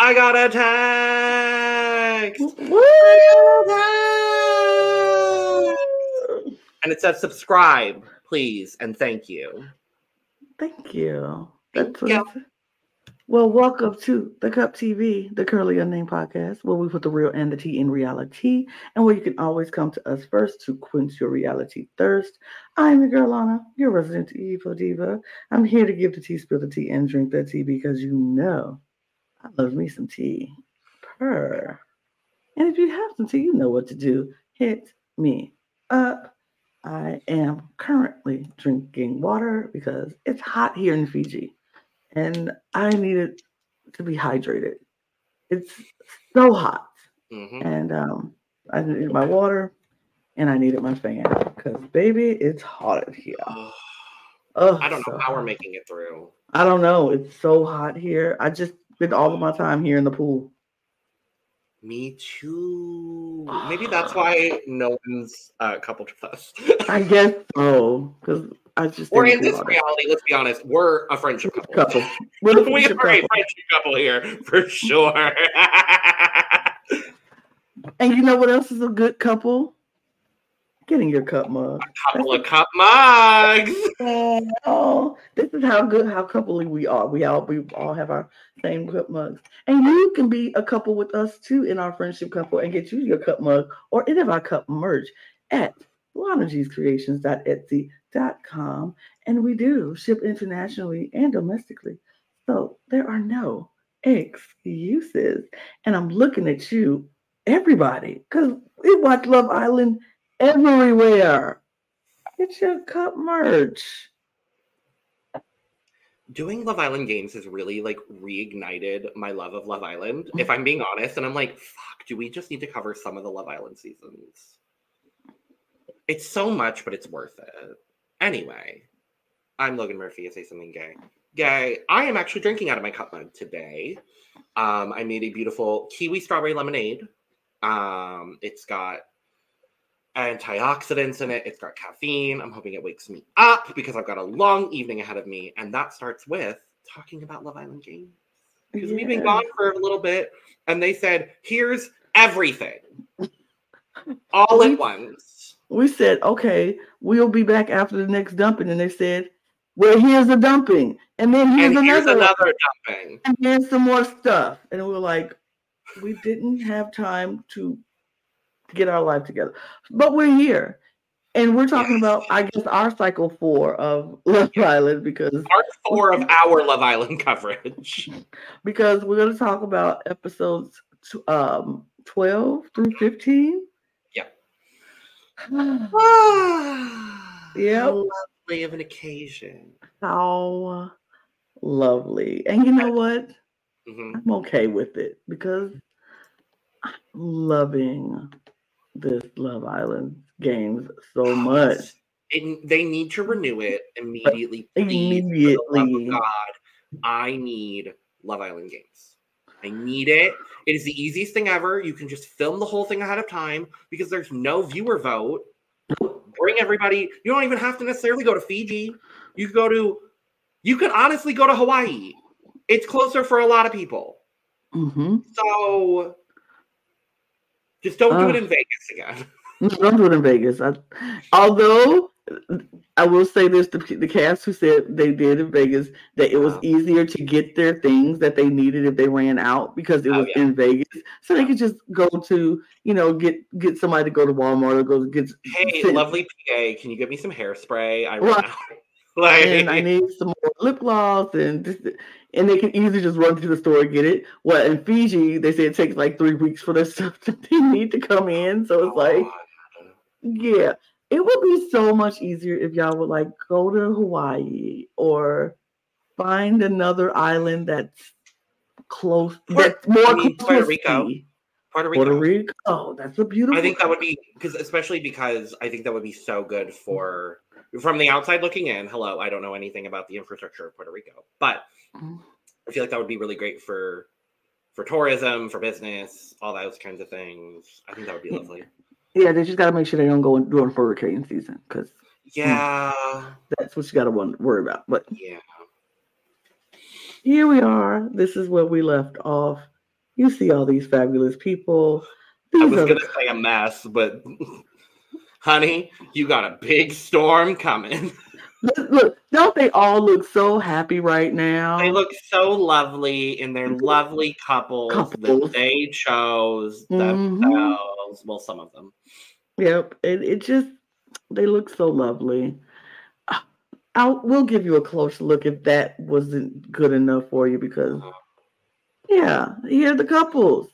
I got a text. And it says subscribe, please, and thank you. Thank you. That's Thank it- well, welcome to the Cup TV, the Currently Unnamed podcast, where we put the real and the tea in reality, and where you can always come to us first to quench your reality thirst. I'm your girl Lana, your resident evil diva. I'm here to give the tea, spill the tea, and drink that tea because you know I love me some tea. Purr. And if you have some tea, you know what to do. Hit me up. I am currently drinking water because it's hot here in Fiji and I needed to be hydrated. It's so hot. Mhm. And um, I needed my water and I needed my fan because, baby, it's hot here. Ugh, Oh, I don't know so how we're making it through. I don't know. It's so hot here. I just spent all of my time here in the pool. Me too. Maybe that's why no one's uh, couple with us. I guess so because I just Or in this reality, let's be honest, we're a friendship couple. couple. We are a friendship couple here for sure. And you know what else is a good couple? Getting your cup mug. couple of cup mugs. Oh, this is how good, how coupley we are. We all we all have our same cup mugs, and you can be a couple with us too in our friendship couple and get you your cup mug or any of our cup merch at LanaG'sCreations.etsy.com, and we do ship internationally and domestically, so there are no excuses. And I'm looking at you, everybody, because we watch Love Island everywhere. Get your cup merch. Doing Love Island games has really like reignited my love of Love Island, if I'm being honest. And I'm like, fuck, do we just need to cover some of the Love Island seasons? It's so much, but it's worth it. Anyway, I'm Logan Murphy. I say something gay. Gay. I am actually drinking out of my cup mug today. Um, I made a beautiful kiwi strawberry lemonade. Um, it's got antioxidants in it. It's got caffeine. I'm hoping it wakes me up because I've got a long evening ahead of me. And that starts with talking about Love Island games. Because we've been gone for a little bit and they said, here's everything all at once. We said, okay, we'll be back after the next dumping. And they said, well, here's the dumping. And then here's, and here's another, another dumping. and here's some more stuff. And we were like, we didn't have time to get our life together. But we're here. And we're talking about, I guess, our cycle four of Love Island because Part four of our Love Island coverage. because we're going to talk about episodes um, 12 through 15. Yeah. Yep. How lovely of an occasion. How lovely. And you know what? Mhm. I'm okay with it because I'm loving this Love Island games so much. It, they need to renew it immediately. Please, for the love Immediately. God, I need Love Island games. I need it. It is the easiest thing ever. You can just film the whole thing ahead of time because there's no viewer vote. Bring everybody. You don't even have to necessarily go to Fiji. You could go to. You could honestly go to Hawaii. It's closer for a lot of people. hmm So just don't do it in Vegas again. No, don't do it in Vegas. I, although I will say this: the, the cast who said they did in Vegas that it was Uh-huh. easier to get their things that they needed if they ran out because it Oh, was yeah. in Vegas, so they could just go to you know get get somebody to go to Walmart or go get. Hey, sit- lovely PA, can you get me some hairspray? I Right. ran out. like, and I need some more lip gloss and and they can easily just run to the store and get it. Well, in Fiji, they say it takes like three weeks for their stuff that they need to come in. So it's oh, like, yeah, it would be so much easier if y'all would like go to Hawaii or find another island that's close, Puerto- that's more I mean, Puerto to Rico. Puerto Rico. Puerto Rico. Oh, that's a beautiful. I think that would be because, especially because I think that would be so good for from the outside looking in. Hello, I don't know anything about the infrastructure of Puerto Rico, but Mhm. I feel like that would be really great for for tourism, for business, all those kinds of things. I think that would be lovely. Yeah, they just got to make sure they don't go in- during hurricane season because Yeah, that's what you got to worry about. But yeah. here we are. This is where we left off. You see all these fabulous people. I was gonna the- say a mess, but honey, you got a big storm coming. look, look, don't they all look so happy right now? They look so lovely in their lovely couples, Couples. that they chose Mhm. themselves. Well, some of them. Yep, it, it just they look so lovely. I'll we'll give you a close look if that wasn't good enough for you because yeah, here are the couples.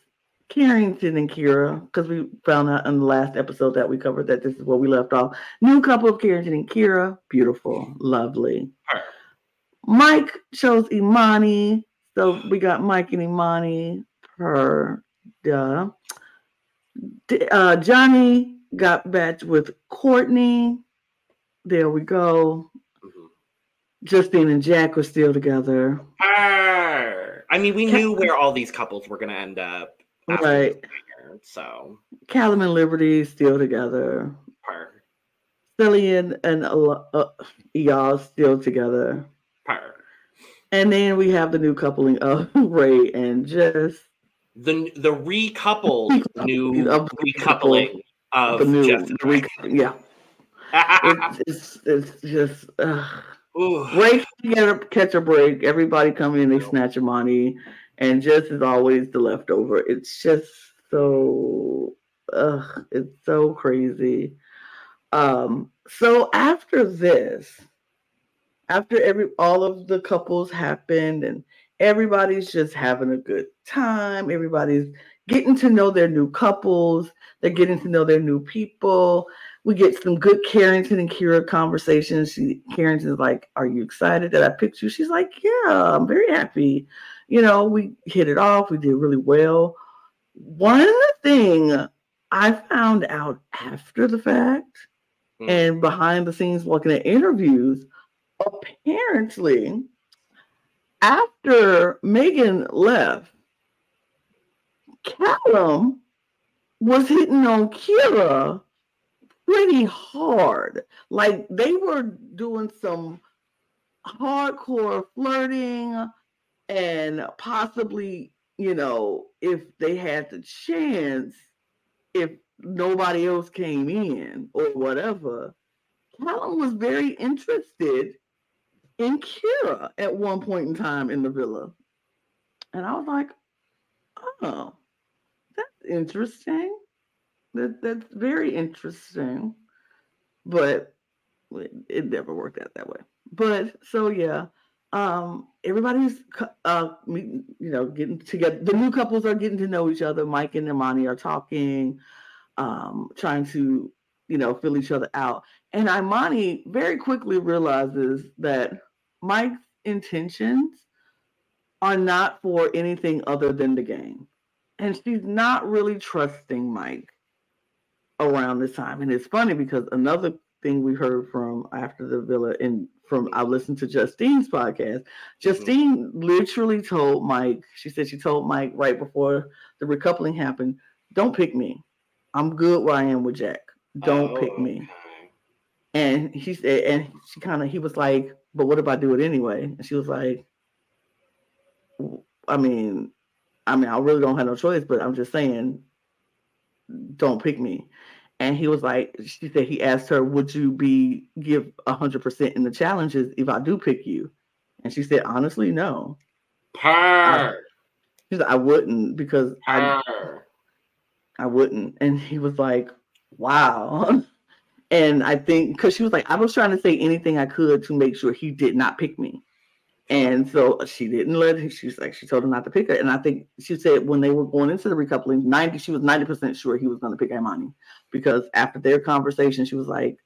Carrington and Kyra, because we found out in the last episode that we covered that this is where we left off. New couple of Carrington and Kyra, beautiful, lovely. Her. Mike chose Imani, so we got Mike and Imani per duh. Uh, Johnny got back with Courtney. There we go. Mhm. Justine and Jack were still together. Her. I mean, we knew where all these couples were gonna end up. Right. So, Callum and Liberty still together. her, Cillian and uh, y'all still together. her. And then we have the new coupling of Ray and Jess. The the recoupled new Of- recoupling of The new, Jess the and re- Ray. yeah. It's, it's, it's just. Uh, Ooh. Ray can get a, catch a break. Everybody come in, they snatch your money, and just is always the leftover. It's just so, ugh, it's so crazy. Um, so after this, after every all of the couples happened, and everybody's just having a good time. Everybody's getting to know their new couples. They're getting to know their new people we get some good Carrington and Kyra conversations. She Carrington's like, Are you excited that I picked you? She's like, Yeah, I'm very happy. You know, we hit it off, we did really well. One thing I found out after the fact Hmm. and behind the scenes looking at interviews, apparently after Megan left, Callum was hitting on Kyra pretty hard. Like they were doing some hardcore flirting and possibly, you know, if they had the chance, if nobody else came in or whatever, Callum was very interested in Kyra at one point in time in the villa. And I was like, oh, that's interesting. That that's very interesting. But it, it never worked out that way. But so yeah, um, everybody's uh you know, getting together. The new couples are getting to know each other. Mike and Imani are talking, um, trying to, you know, fill each other out. And Imani very quickly realizes that Mike's intentions are not for anything other than the game. And she's not really trusting Mike around this time. And it's funny because another thing we heard from after the villa and from I listened to Justine's podcast. Mm-hmm. Justine literally told Mike, she said she told Mike right before the recoupling happened, don't pick me. I'm good where I am with Jack. Don't pick Oh, me. okay. And he said, and she kind of, he was like, but what if I do it anyway? And she was like, I mean, I mean, I really don't have no choice, but I'm just saying, don't pick me. And he was like, she said he asked her, would you be give a hundred percent in the challenges if I do pick you? And she said, honestly, no. Purr. She said, I wouldn't because I I wouldn't. And he was like, wow. and I think because she was like, I was trying to say anything I could to make sure he did not pick me. And so she didn't let him. She's like, she told him not to pick her. And I think she said when they were going into the recoupling, 90, she was 90% sure he was going to pick Imani. Because after their conversation, she was like,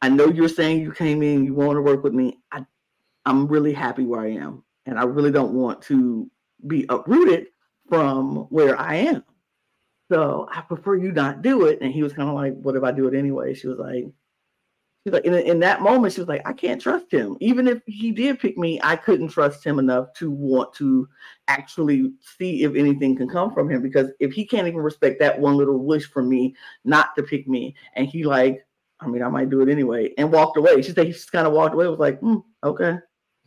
I know you're saying you came in, you want to work with me. I, I'm really happy where I am. And I really don't want to be uprooted from where I am. So I prefer you not do it. And he was kind of like, What if I do it anyway? She was like, She's like, in, in that moment, she was like, I can't trust him. Even if he did pick me, I couldn't trust him enough to want to actually see if anything can come from him. Because if he can't even respect that one little wish from me not to pick me, and he like, I mean, I might do it anyway, and walked away. She said he just kind of walked away. Was like, hmm, okay.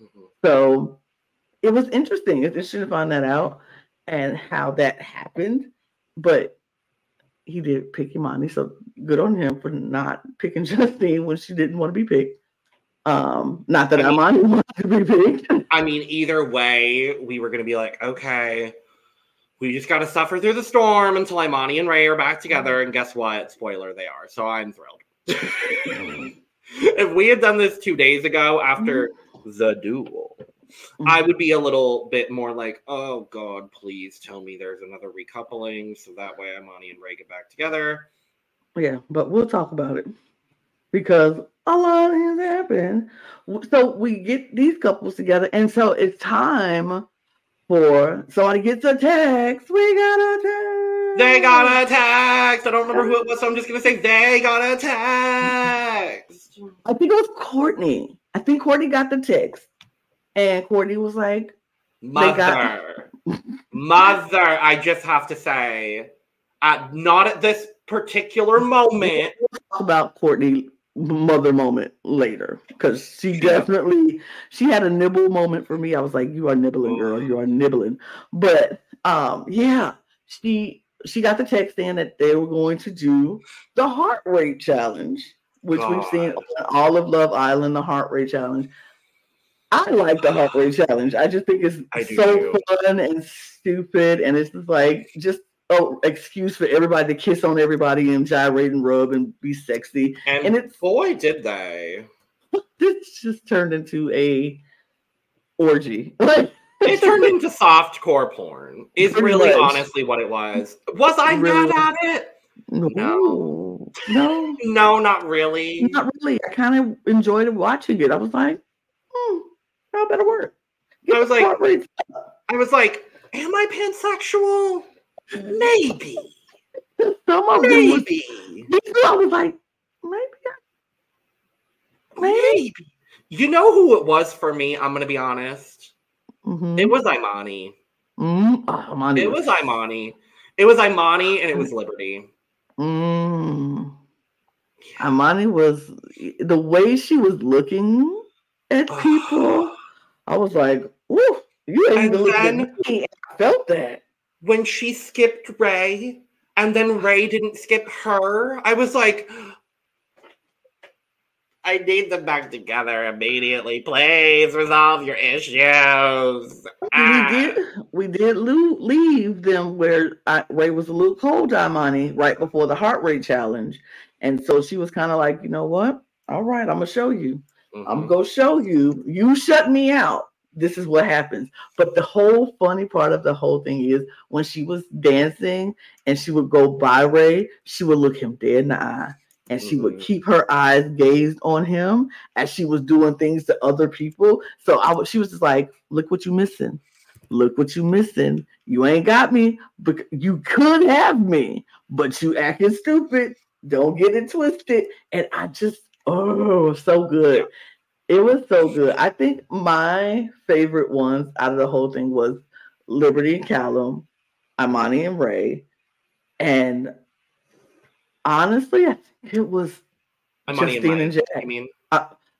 Mhm. So it was interesting. It's interesting to find that out. and how that happened. But he did pick Imani, so good on him for not picking Justine when she didn't want to be picked. Um, not that I mean- Imani wanted to be picked. I mean, either way, we were going to be like, okay, we just got to suffer through the storm until Imani and Ray are back together. And guess what? Spoiler, they are. So I'm thrilled. if we had done this two days ago after the duel, Mm-hmm. I would be a little bit more like, oh God, please tell me there's another recoupling. So that way Imani and Ray get back together. Yeah, but we'll talk about it because a lot has happened. So we get these couples together, and so it's time for somebody gets a text. We got a text. They got a text. I don't remember who it was, so I'm just going to say they got a text. I think it was Courtney. I think Courtney got the text, and Courtney was like, Mother, got- mother, I just have to say, at, not at this particular moment. talk about Courtney mother moment later because she Yeah. definitely she had a nibble moment for me. I was like, "You are nibbling, girl. You are nibbling." But um, yeah, she she got the text in that they were going to do the heart rate challenge, which we've seen on all of Love Island, the heart rate challenge. I like the heart challenge. I just think it's do so fun and stupid, and it's just like just oh excuse for everybody to kiss on everybody and gyrate and rub and be sexy. And, And it's boy, did they. this just turned into a orgy. Like It turned into soft core porn, is Pretty really much. honestly what it was. Was I Really mad at it? no, no, No, not really. not really. I kind of enjoyed watching it. I was like, how better work. I was like- I was like, am I pansexual? Maybe. Some of them was, Maybe. I was like, maybe, maybe. Maybe. You know who it was for me? I'm going to be honest. Mhm. It was Imani. Mm, oh, Imani It was Imani. It was Imani and it was Liberty. Mm. Imani was the way she was looking at people. I was like, "Ooh, you ain't And then- me." I felt that. When she skipped Ray and then Ray didn't skip her, I was like, I need them back together immediately. Please resolve your issues. Ah. We did, we did leave them where I, Ray was a little cold to right before the heart rate challenge, and so she was kind of like, "You know what? All right, I'm gonna show you." I'm Mhm. gonna show you. You shut me out. This is what happens. But the whole funny part of the whole thing is when she was dancing and she would go by Ray, she would look him dead in the eye and she would Mhm. keep her eyes gazed on him as she was doing things to other people. So I was, she was just like, "Look what you missing. Look what you missing. You ain't got me, but you could have me, but you acting stupid. Don't get it twisted." And I just, oh, so good. It was so good. I think my favorite ones out of the whole thing was Liberty and Callum, Imani and Ray, and honestly, I think it was Imani and Justine Mike. and Jack. I mean,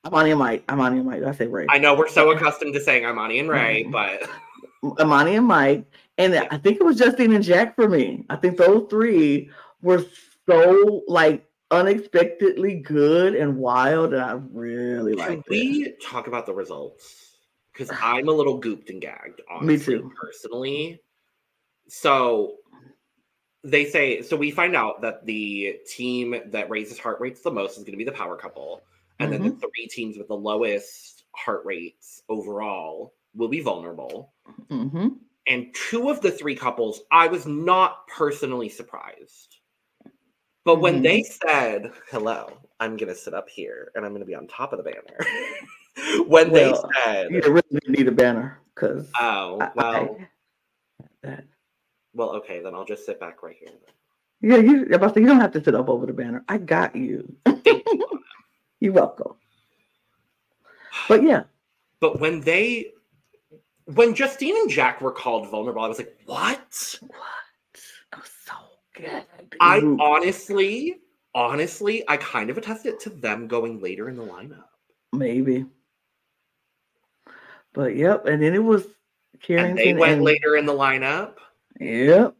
Imani and Mike. Imani and Mike. I say Ray. I know we're so accustomed to saying Imani and Ray, Mhm. but Imani and Mike, and Yeah. I think it was Justine and Jack for me. I think those three were so like unexpectedly good and wild, and I really it. we talk about the results? Because I'm a little gooped and gagged, Me too. personally. So they say so we find out that the team that raises heart rates the most is going to be the power couple and then Mm-hmm. the three teams with the lowest heart rates overall will be vulnerable hmm and two of the three couples i was not personally surprised but when Mhm. they said hello i'm going to sit up here and i'm going to be on top of the banner when Well, they said You really need a banner because oh I- well well okay then i'll just sit back right here Yeah, you. About to you don't have to sit up over the banner. I got you. You. You're welcome. But yeah, But when they, when Justine and Jack were called vulnerable, I was like, what? what? That was so. I honestly, honestly, I kind of attested it to them going later in the lineup. maybe. But yep, and then it was And they went and later in the lineup. Yep.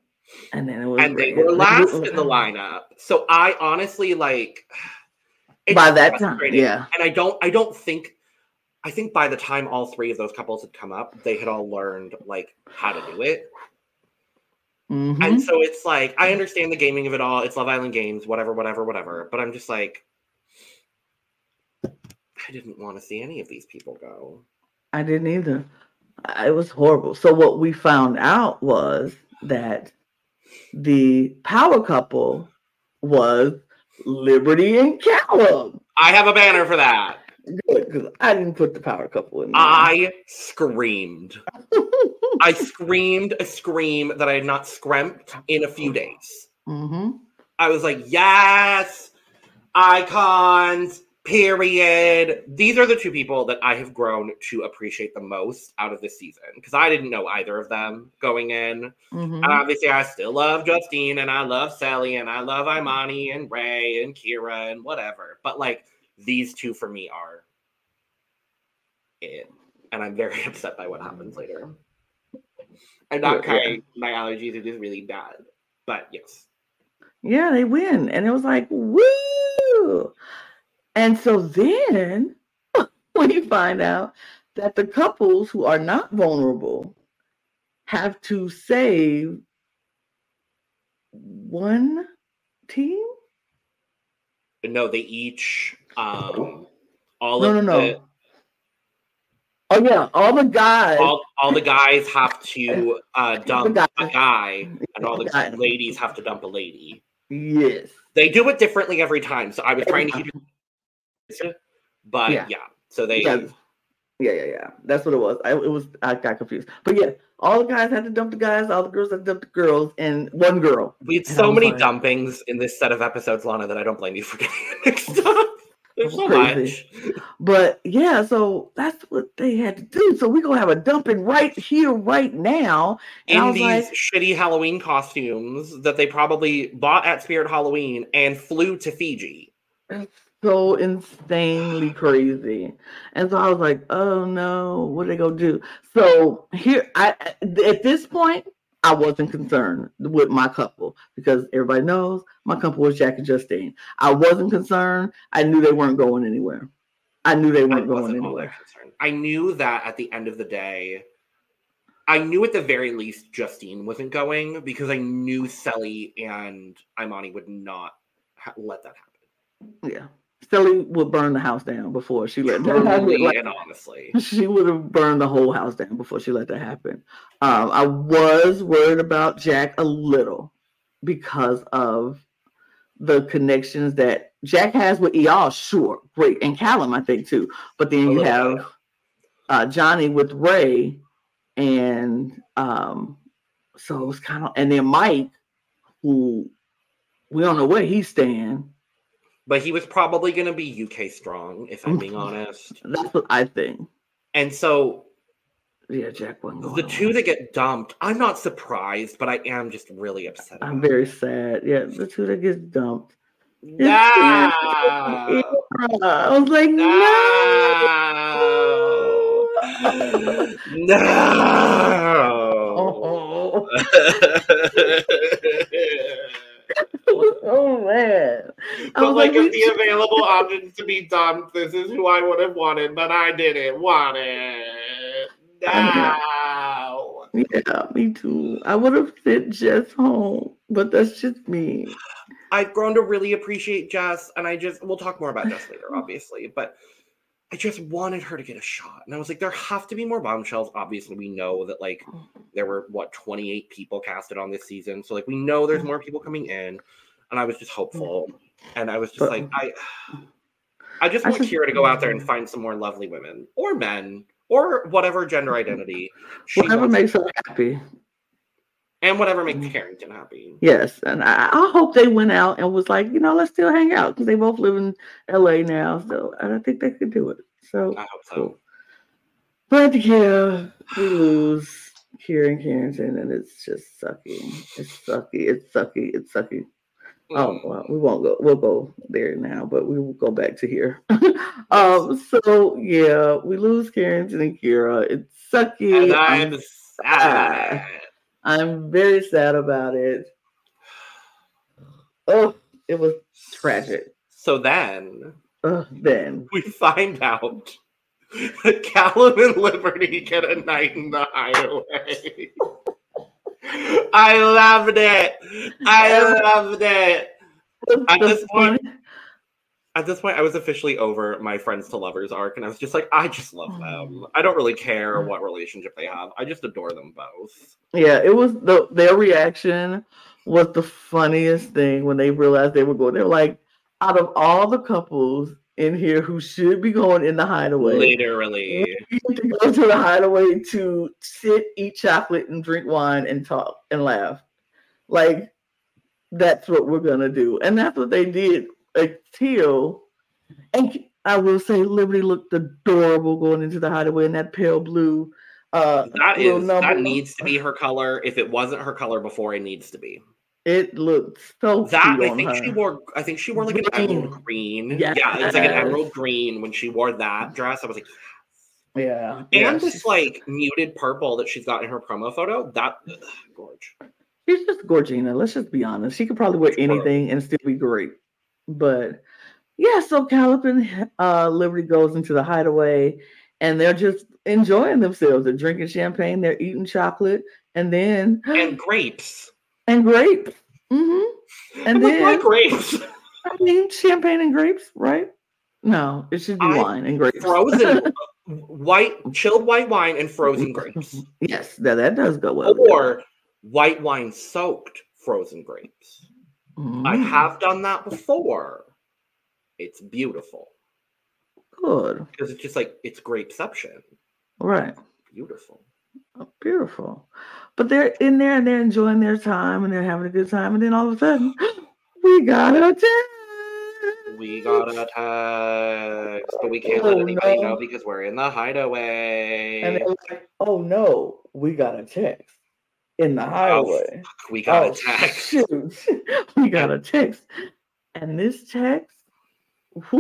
And then it was and they were last in the lineup. So I honestly like by that time, yeah. And I don't I don't think I think by the time all three of those couples had come up, they had all learned like how to do it. Mm-hmm. And so it's like I understand the gaming of it all. It's Love Island games, whatever, whatever, whatever. But I'm just like, I didn't want to see any of these people go. I didn't either. It was horrible. So what we found out was that the power couple was Liberty and Callum. I have a banner for that. Good, because I didn't put the power couple in. There. I screamed. I screamed a scream that I had not screamed in a few days. Mm-hmm. I was like, yes, icons, period. These are the two people that I have grown to appreciate the most out of this season because I didn't know either of them going in. Mm-hmm. And obviously, I still love Justine and I love Cely and I love Imani and Ray and Kyra and whatever. But like, these two for me are it. And I'm very upset by what happens later. I'm not crying. My allergies are just really bad. But yes. Yeah, they win. And it was like, woo! And so then we find out that the couples who are not vulnerable have to save one team. No, they each um all no, of no, the, no. Oh yeah, all the guys. All, all the guys have to uh, dump guy. a guy, and all the guy. ladies have to dump a lady. Yes, they do it differently every time. So I was every trying to, keep it, but yeah. yeah. So they. Yeah. yeah, yeah, yeah. That's what it was. I it was. I got confused. But yeah, all the guys had to dump the guys. All the girls had to dump the girls, and one girl. We had so many like, dumpings in this set of episodes, Lana, that I don't blame you for getting mixed up. There's so crazy. much. But yeah, so that's what they had to do. So we're gonna have a dumping right here, right now. And in these like, shitty Halloween costumes that they probably bought at Spirit Halloween and flew to Fiji. So insanely crazy. And so I was like, oh no, what are they gonna do? So here I at this point, I wasn't concerned with my couple because everybody knows my couple was Jack and Justine. I wasn't concerned. I knew they weren't going anywhere. I knew they weren't going anywhere. I knew that at the end of the day, I knew at the very least Justine wasn't going because I knew Cely and Imani would not ha- let that happen. Yeah. Cely would burn the house down before she let that happen. Like, and honestly, she would have burned the whole house down before she let that happen. Um, I was worried about Jack a little because of the connections that Jack has with Eyal. Sure, great, and Callum, I think too. But then you have uh, Johnny with Ray, and um, so it was kind of, and then Mike, who we don't know where he's staying but he was probably going to be UK strong, if I'm being mm-hmm. honest. That's what I think. And so, yeah, Jack. The two that get dumped, I'm not surprised, but I am just really upset. I'm very sad. Yeah, the two that get dumped. No. I was like, no. No. no. oh Oh, man. But oh, like, like, of the available options to be dumped, this is who I would have wanted, but I didn't want it. No. Yeah, me too. I would have sent Jess home, but that's just me. I've grown to really appreciate Jess, and I just we'll talk more about Jess later, obviously, but I just wanted her to get a shot. And I was like, there have to be more bombshells. Obviously, we know that like mm-hmm. there were what 28 people casted on this season. So like we know there's mm-hmm. more people coming in. And I was just hopeful. And I was just like, mm. I I just want Kyra to go out there and find some more lovely women or men or whatever gender mm-hmm. identity. Whatever makes her happy. And whatever makes. Carrington happy. Yes. And I, I, hope they went out and was like, you know, let's still hang out because they both live in LA now. So I don't think they could do it. So I hope so. Cool. But yeah, we lose here in Carrington and it's just sucky. It's sucky. It's sucky. It's sucky. Oh mm. well, we won't go. We'll go there now, but we will go back to here. um. So yeah, we lose Carrington and Kyra. It's sucky. And I'm sad. I'm very sad about it. Oh, it was tragic. So then, uh, then we find out that Callum and Liberty get a night in the hideaway. I loved it. I loved it. At this point, at this point, I was officially over my friends to lovers arc, and I was just like, I just love them. I don't really care what relationship they have. I just adore them both. Yeah, it was the their reaction was the funniest thing when they realized they were going. They're like, out of all the couples in here who should be going in the hideaway, literally, to go to the hideaway to sit, eat chocolate, and drink wine and talk and laugh. Like that's what we're gonna do, and that's what they did until. And I will say, Liberty looked adorable going into the hideaway in that pale blue. Uh, that is that needs to be her color. If it wasn't her color before, it needs to be. It looked so that I think her. she wore. I think she wore like green. an emerald green. Yes. Yeah, it was like an emerald green when she wore that dress. I was like, yeah. And yeah, this like muted purple that she's got in her promo photo. That ugh, gorge. She's just Gorgina. Let's just be honest. She could probably wear anything and still be great. But yeah, so Callum and uh, Liberty goes into the hideaway and they're just enjoying themselves. They're drinking champagne, they're eating chocolate, and then and grapes and grapes. Mm-hmm. And then like grapes. I mean, champagne and grapes, right? No, it should be I, wine and grapes. Frozen white, chilled white wine and frozen grapes. Yes, that, that does go well. Or white wine soaked frozen grapes. Mm. I have done that before. It's beautiful. Good. Because it's just like it's grapeception. Right. Beautiful. Oh, beautiful. But they're in there and they're enjoying their time and they're having a good time. And then all of a sudden, we got a text. We got a text, but we can't oh, let anybody no. know because we're in the hideaway. And like, oh no, we got a text in the oh, highway. Oh, we got oh, a text. Shoot. we got a text. And this text,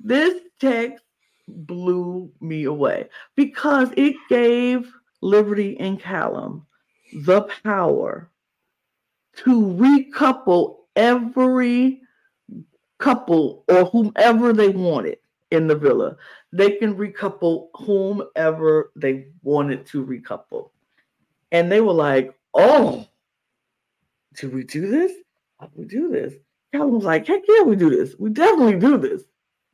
this text blew me away because it gave Liberty and Callum the power to recouple every couple or whomever they wanted in the villa. They can recouple whomever they wanted to recouple. And they were like, oh, do we do this? How do we do this? Callum was like, heck yeah, we do this. We definitely do this.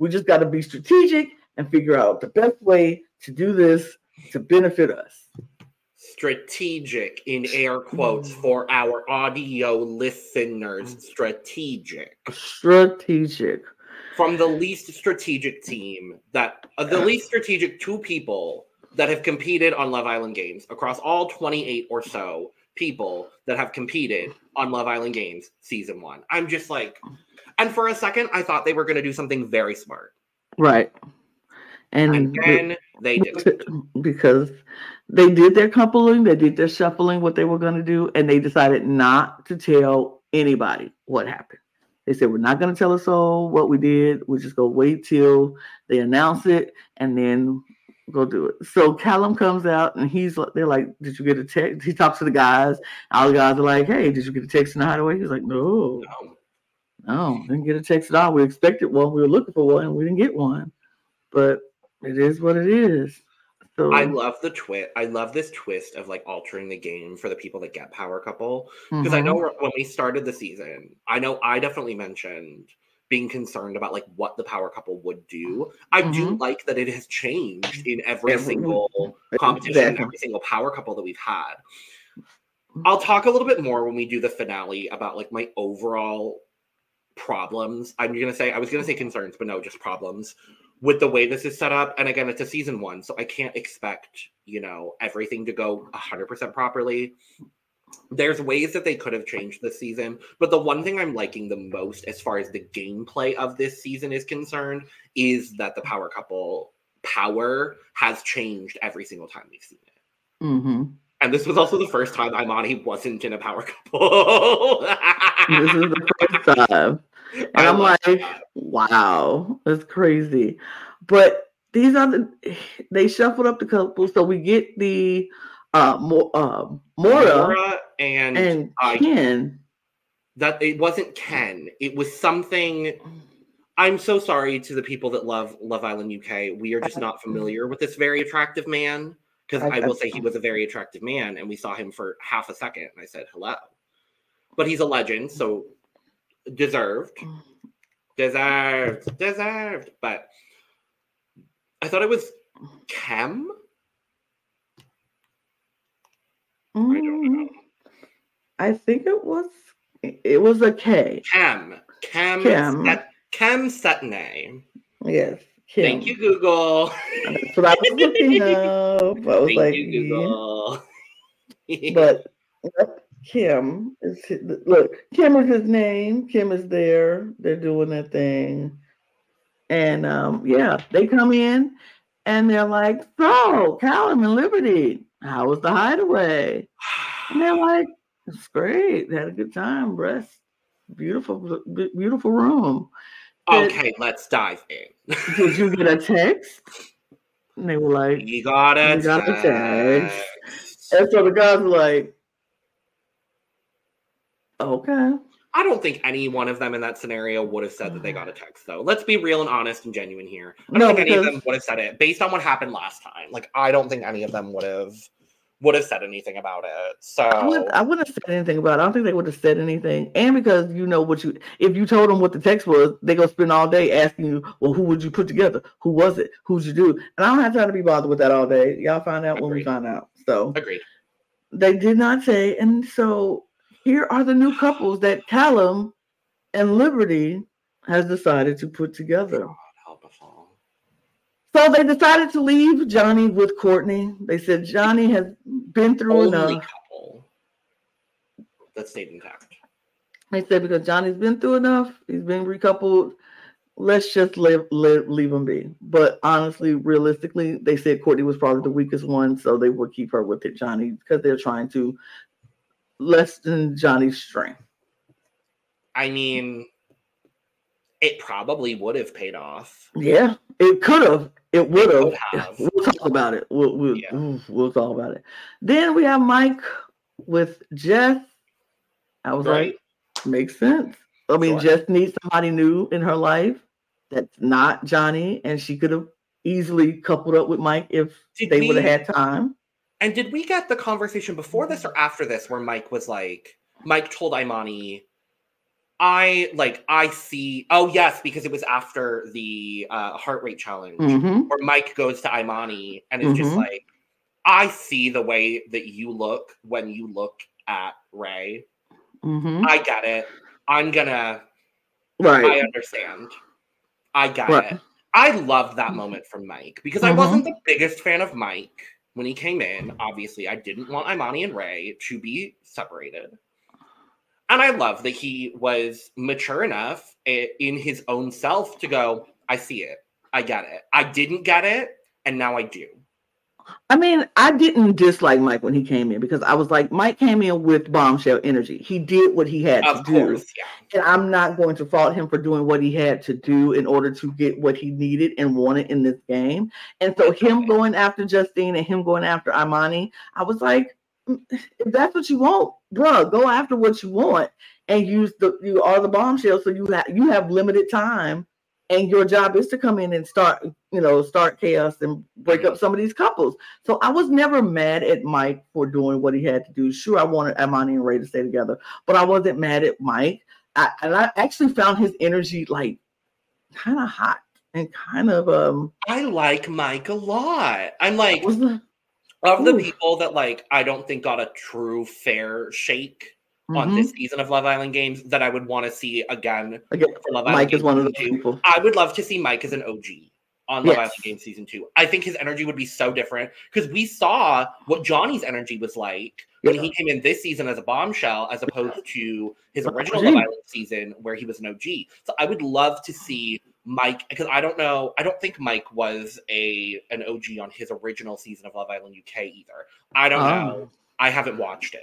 We just got to be strategic and figure out the best way to do this to benefit us. Strategic in air quotes mm. for our audio listeners. Mm. Strategic. Strategic. From the least strategic team that uh, the least strategic two people that have competed on Love Island games across all 28 or so people that have competed on Love Island games season 1. I'm just like and for a second I thought they were going to do something very smart. Right. And, and then they did because they did their coupling, they did their shuffling, what they were going to do, and they decided not to tell anybody what happened. They said, We're not going to tell us all what we did. We're just going to wait till they announce it and then go do it. So Callum comes out and he's they're like, Did you get a text? He talks to the guys. All the guys are like, Hey, did you get a text in the hideaway? He's like, No. No, no didn't get a text at all. We expected one. We were looking for one. We didn't get one. But it is what it is. So I love the twist. I love this twist of like altering the game for the people that get power couple. Because mm-hmm. I know mm-hmm. when we started the season, I know I definitely mentioned being concerned about like what the power couple would do. I mm-hmm. do like that it has changed in every, every single competition, exactly. every single power couple that we've had. I'll talk a little bit more when we do the finale about like my overall problems. I'm gonna say I was gonna say concerns, but no, just problems with the way this is set up. And again, it's a season one, so I can't expect, you know, everything to go 100% properly. There's ways that they could have changed this season, but the one thing I'm liking the most as far as the gameplay of this season is concerned is that the power couple power has changed every single time we've seen it. Mm-hmm. And this was also the first time Imani wasn't in a power couple. this is the first time. And I am like, that. wow, that's crazy. But these are the they shuffled up the couple, so we get the uh, Mo- uh Maura, Laura and, and I Ken. that it wasn't Ken. It was something. I'm so sorry to the people that love Love Island UK. We are just not familiar with this very attractive man because I- I, will say he was a very attractive man, and we saw him for half a second, and I said hello. But he's a legend, so deserved, deserved, deserved. But I thought it was Kem. I don't know. Mm, I think it was it was a K. Kem. Kem. Kem. Set, Kem Cetinay. Yes. Kim. Thank you, Google. That's what I was looking up. I was Thank like, you, Google. but yep, Kim is look. Kim is his name. Kim is there. They're doing their thing, and um, yeah, they come in and they're like, "So, Callum and Liberty, how was the hideaway?" And they're like, "It's great. They had a good time. Rest. Beautiful, beautiful room." okay, let's dive in. Did you get a text? And they were like, you got a You got the text. text. and so the guys were like, okay. I don't think any one of them in that scenario would have said that they mm. got a text, though. Let's be real and honest and genuine here. I don't No, think any of them would have said it based on what happened last time. Like, I don't think any of them would have would have said anything about it. So I wouldn't, I wouldn't have said anything about it. I don't think they would have said anything. And because you know what you, if you told them what the text was, they're going to spend all day asking you, well, who would you put together? Who was it? Who'd you do? And I don't have time to be bothered with that all day. Y'all find out when we find out. So agreed. they did not say. And so here are the new couples that Callum and Liberty has decided to put together. God help us all. So they decided to leave Johnny with Courtney. They said Johnny has been through Only enough. couple that stayed intact. They said because Johnny's been through enough, he's been recoupled. Let's just leave, leave, leave him be. But honestly, realistically, they said Courtney was probably the weakest one, so they would keep her with it, Johnny, because they're trying to lessen Johnny's strength. I mean, it probably would have paid off. Yeah, it could have. It would have. We'll talk about it. We'll we'll, Yeah. we'll talk about it. Then we have Mike with Jess. I was Right. like, makes sense. I mean, Sure. Jess needs somebody new in her life that's not Johnny, and she could have easily coupled up with Mike if Did they would have had time. And did we get the conversation before this or after this where Mike was like, Mike told Imani, I like, I see. Oh, yes, because it was after the uh, heart rate challenge Mhm. where Mike goes to Imani and is just Mhm. like, I see the way that you look when you look at Ray. Mhm. I get it. I'm gonna, Right. I understand. I get Right. it. I love that moment from Mike because I Mhm. wasn't the biggest fan of Mike when he came in. Obviously, I didn't want Imani and Ray to be separated. And I love that he was mature enough in his own self to go, I see it. I get it. I didn't get it. And now I do. I mean, I didn't dislike Mike when he came in because I was like, Mike came in with bombshell energy. He did what he had Of to do. Yeah. And I'm not going to fault him for doing what he had to do in order to get what he needed and wanted in this game. And so him going after Justine and him going after Imani, I was like, "Mm, if that's what you want, bro, go after what you want and use the you are the bombshell. So you have you have limited time and your job is to come in and start, you know, start chaos and break up some of these couples. So I was never mad at Mike for doing what he had to do. Sure, I wanted Imani and Ray to stay together, but I wasn't mad at Mike. I, and I actually found his energy like kind of hot and kind of um I like Mike a lot. I'm like, the, of the Ooh. people that like I don't think got a true fair shake on Mhm. this season of Love Island games that I would want to see again Again, for Love Island. Mike is one of two. people. I would love to see Mike as an OG on Love Yes. Island Games season two. I think his energy would be so different because we saw what Johnny's energy was like when he came in this season as a bombshell, as opposed to his original Love Island season where he was an OG. So I would love to see Mike because I don't know. I don't think Mike was a an OG on his original season of Love Island UK either. I don't Oh. know. I haven't watched it.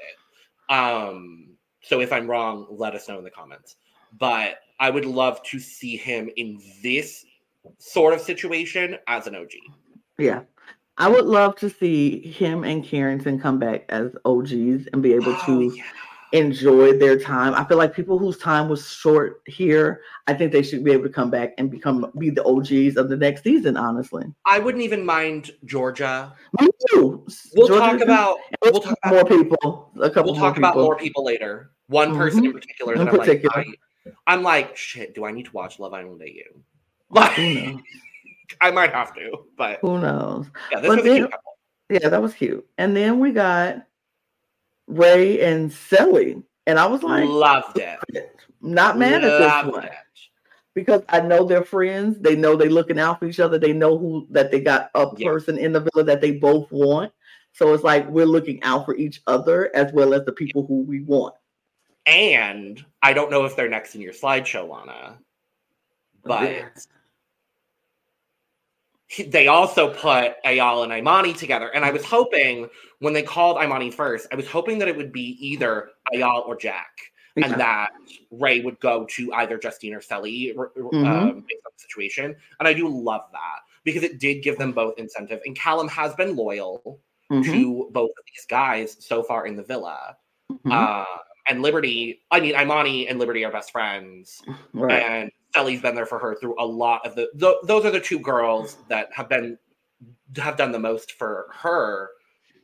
Um, so if I'm wrong, let us know in the comments. But I would love to see him in this sort of situation as an OG. Yeah. I would love to see him and Carrington come back as OGs and be able Oh, to yeah. Enjoy their time. I feel like people whose time was short here, I think they should be able to come back and become be the OGs of the next season. Honestly, I wouldn't even mind Georgia. me too. We'll Georgia- talk about we'll talk about more people. A couple we'll talk more about people. more people later. One person Mhm. in particular In I'm particular. like, I, I'm like, shit. Do I need to watch Love Island AU? Like? I might have to, but Who knows? yeah, this But was a cute couple. Yeah, that was cute. And then we got Ray and Cely, and I was like, Loved it. not mad at this one because I know they're friends. They know they're looking out for each other. They know who that they got a Yeah. person in the villa that they both want. So it's like we're looking out for each other as well as the people who we want. And I don't know if they're next in your slideshow, Lana, oh, but Yeah. he- they also put Eyal and Imani together. And I was hoping when they called Imani first, I was hoping that it would be either Eyal or Jack. And that Ray would go to either Justine or Cely um, based on the situation. And I do love that because it did give them both incentive. And Callum has been loyal Mhm, to both of these guys so far in the villa. mhm. Uh, and Liberty, I mean, Imani and Liberty are best friends, right. and Cely's been there for her through a lot of the. Th- those are the two girls that have been have done the most for her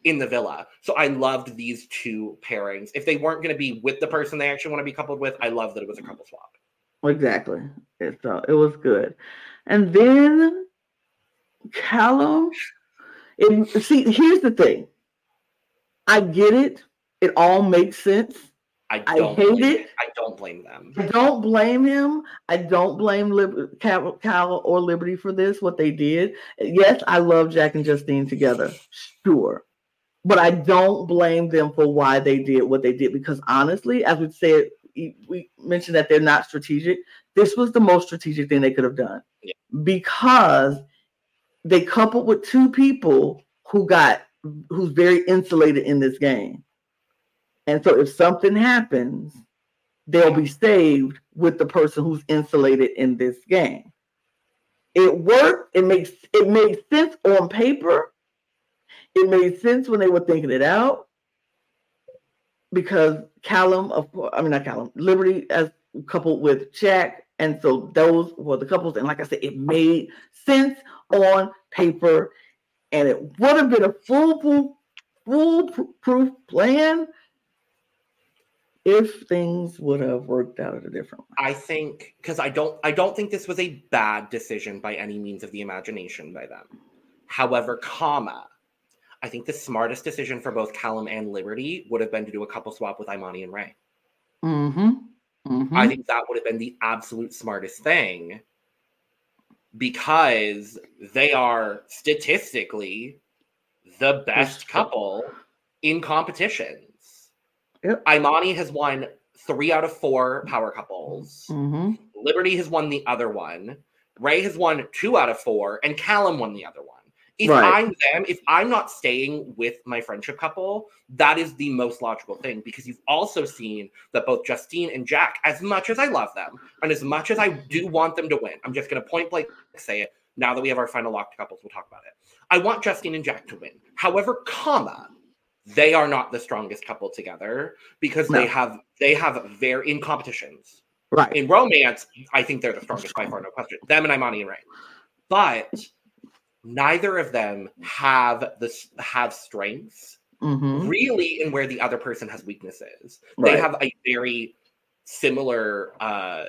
in the villa. So I loved these two pairings. If they weren't going to be with the person they actually want to be coupled with, I love that it was a couple swap. Exactly. It, so it was good. And then Callum, it, see, here's the thing. I get it. It all makes sense. I I don't hate blame it. I don't blame them. I don't blame him. I don't blame Lib- Cal, Cal or Liberty for this, what they did. Yes, I love Jack and Justine together. Sure. But I don't blame them for why they did what they did because honestly, as we said, we we mentioned that they're not strategic. This was the most strategic thing they could have done Yeah. because they coupled with two people who got who's very insulated in this game. And so if something happens, they'll be saved with the person who's insulated in this game. It worked. It makes it made sense on paper. It made sense when they were thinking it out. Because Callum, of course, I mean not Callum, Liberty as coupled with Jack. And so those were the couples. And like I said, it made sense on paper. And it would have been a foolproof, foolproof plan if things would have worked out a different way. I think because I don't I don't think this was a bad decision by any means of the imagination by them. However, comma, I think the smartest decision for both Callum and Liberty would have been to do a couple swap with Imani and Ray. Mm-hmm. mm-hmm. I think that would have been the absolute smartest thing because they are statistically the best couple in competitions. Yep. Imani has won three out of four power couples. Mm-hmm. Liberty has won the other one. Ray has won two out of four, and Callum won the other one. If Right. I'm them, if I'm not staying with my friendship couple, that is the most logical thing because you've also seen that both Justine and Jack, as much as I love them and as much as I do want them to win, I'm just going to point blank say it. Now that we have our final locked couples, we'll talk about it. I want Justine and Jack to win. However, comma, they are not the strongest couple together because they have they have very in competitions Right. in romance, I think they're the strongest by far, no question. Them and Imani and Ray. But neither of them have this have strengths Mm-hmm. really in where the other person has weaknesses. Right. They have a very similar uh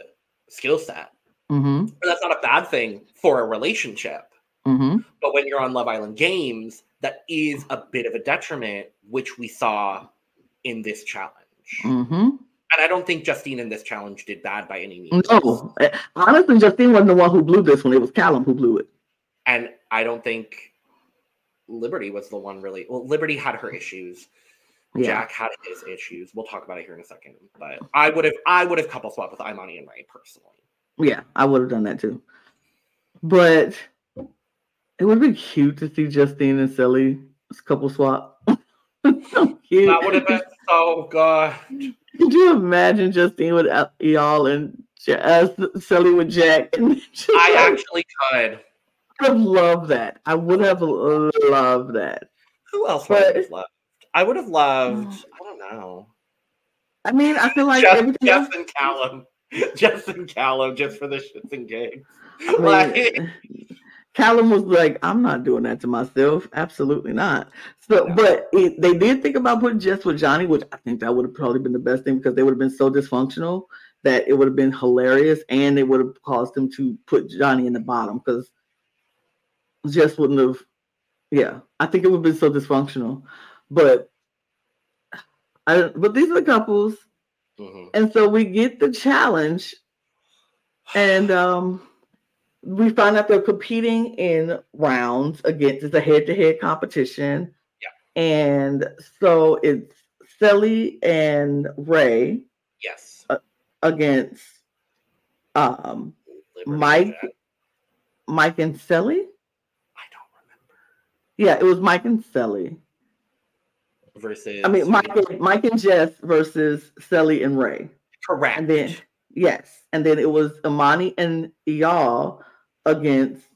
skill set. Mm-hmm. And that's not a bad thing for a relationship. Mm-hmm. But when you're on Love Island Games, that is a bit of a detriment, which we saw in this challenge. Mm-hmm. And I don't think Justine in this challenge did bad by any means. No, honestly, Justine wasn't the one who blew this one. It was Callum who blew it. and I don't think Liberty was the one really. Well, Liberty had her issues. Yeah. Jack had his issues. We'll talk about it here in a second. But I would have, I would have couple swapped with Imani and Ray personally. Yeah, I would have done that too. But it would be cute to see Justine and Cely couple swap. so cute. That would have been so good. Could you imagine Justine with Eyal and Ja- uh, Cely with Jack? And just I like- actually could. I would have loved that. I would have loved that. Who else would have loved? I would have loved. I don't know. I mean, I feel like Jeff, everything else. Jeff and Callum. Jeff and Callum just for the shits and gigs. I mean, Like, Callum was like, "I'm not doing that to myself. Absolutely not." So, No. but it, they did think about putting Jess with Johnny, which I think that would have probably been the best thing because they would have been so dysfunctional that it would have been hilarious, and they would have caused them to put Johnny in the bottom because Jess wouldn't have. Yeah, I think it would have been so dysfunctional, but. I, but these are the couples mhm. and so we get the challenge and um we find out they're competing in rounds against it's a head-to-head competition Yeah. and so it's Cely and Ray yes. against um Liberty Mike Mike and Cely I don't remember. yeah it was Mike and Cely Versus. I mean Mike and, Mike and Jess versus Cely and Ray Correct. and then yes and then it was Imani and Eyal against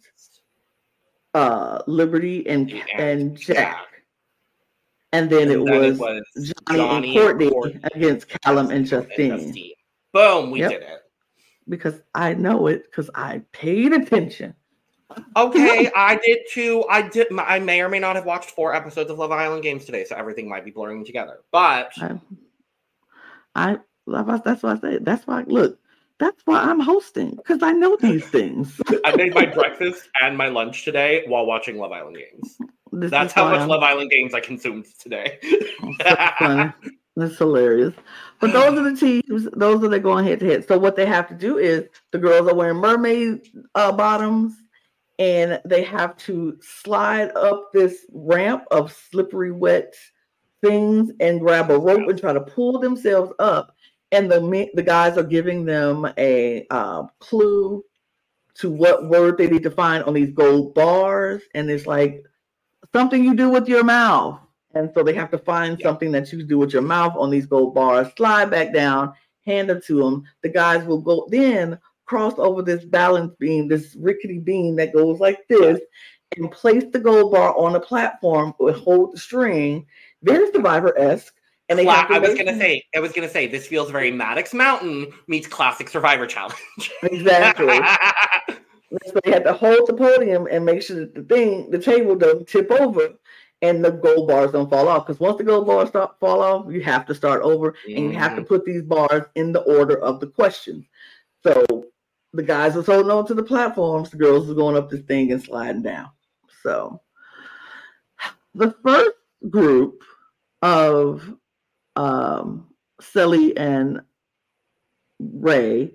uh Liberty and and Jack. And then it then was, Johnny, and Courtney, against Callum and Justine. Boom, we Yep. did it. Because I know it because I paid attention. Okay, I did too. I did. I may or may not have watched four episodes of Love Island games today, so everything might be blurring together. But I, I that's why I say that's why look, that's why I'm hosting because I know these things. I made my breakfast and my lunch today while watching Love Island games. This That's is how much I'm- Love Island games I consumed today. so. That's hilarious. But those are the teams. Those are they going head to head. So what they have to do is the girls are wearing mermaid uh, bottoms, and they have to slide up this ramp of slippery, wet things and grab a rope and try to pull themselves up. And the the guys are giving them a uh, clue to what word they need to find on these gold bars, and it's like something you do with your mouth. And so they have to find something that you do with your mouth on these gold bars, slide back down, hand it to them. The guys will go then cross over this balance beam, this rickety beam that goes like this, and place the gold bar on a platform with hold the string. Very survivor esque. And they I was gonna say, I was gonna say, this feels very Maddox Mountain meets Classic Survivor Challenge. exactly. So they had to hold the podium and make sure that the thing, the table doesn't tip over and the gold bars don't fall off. Because once the gold bars start fall off, you have to start over and you have to mm-hmm. put these bars in the order of the questions. So the guys was holding on to the platforms, the girls was going up this thing and sliding down. So the first group of um Cely and Ray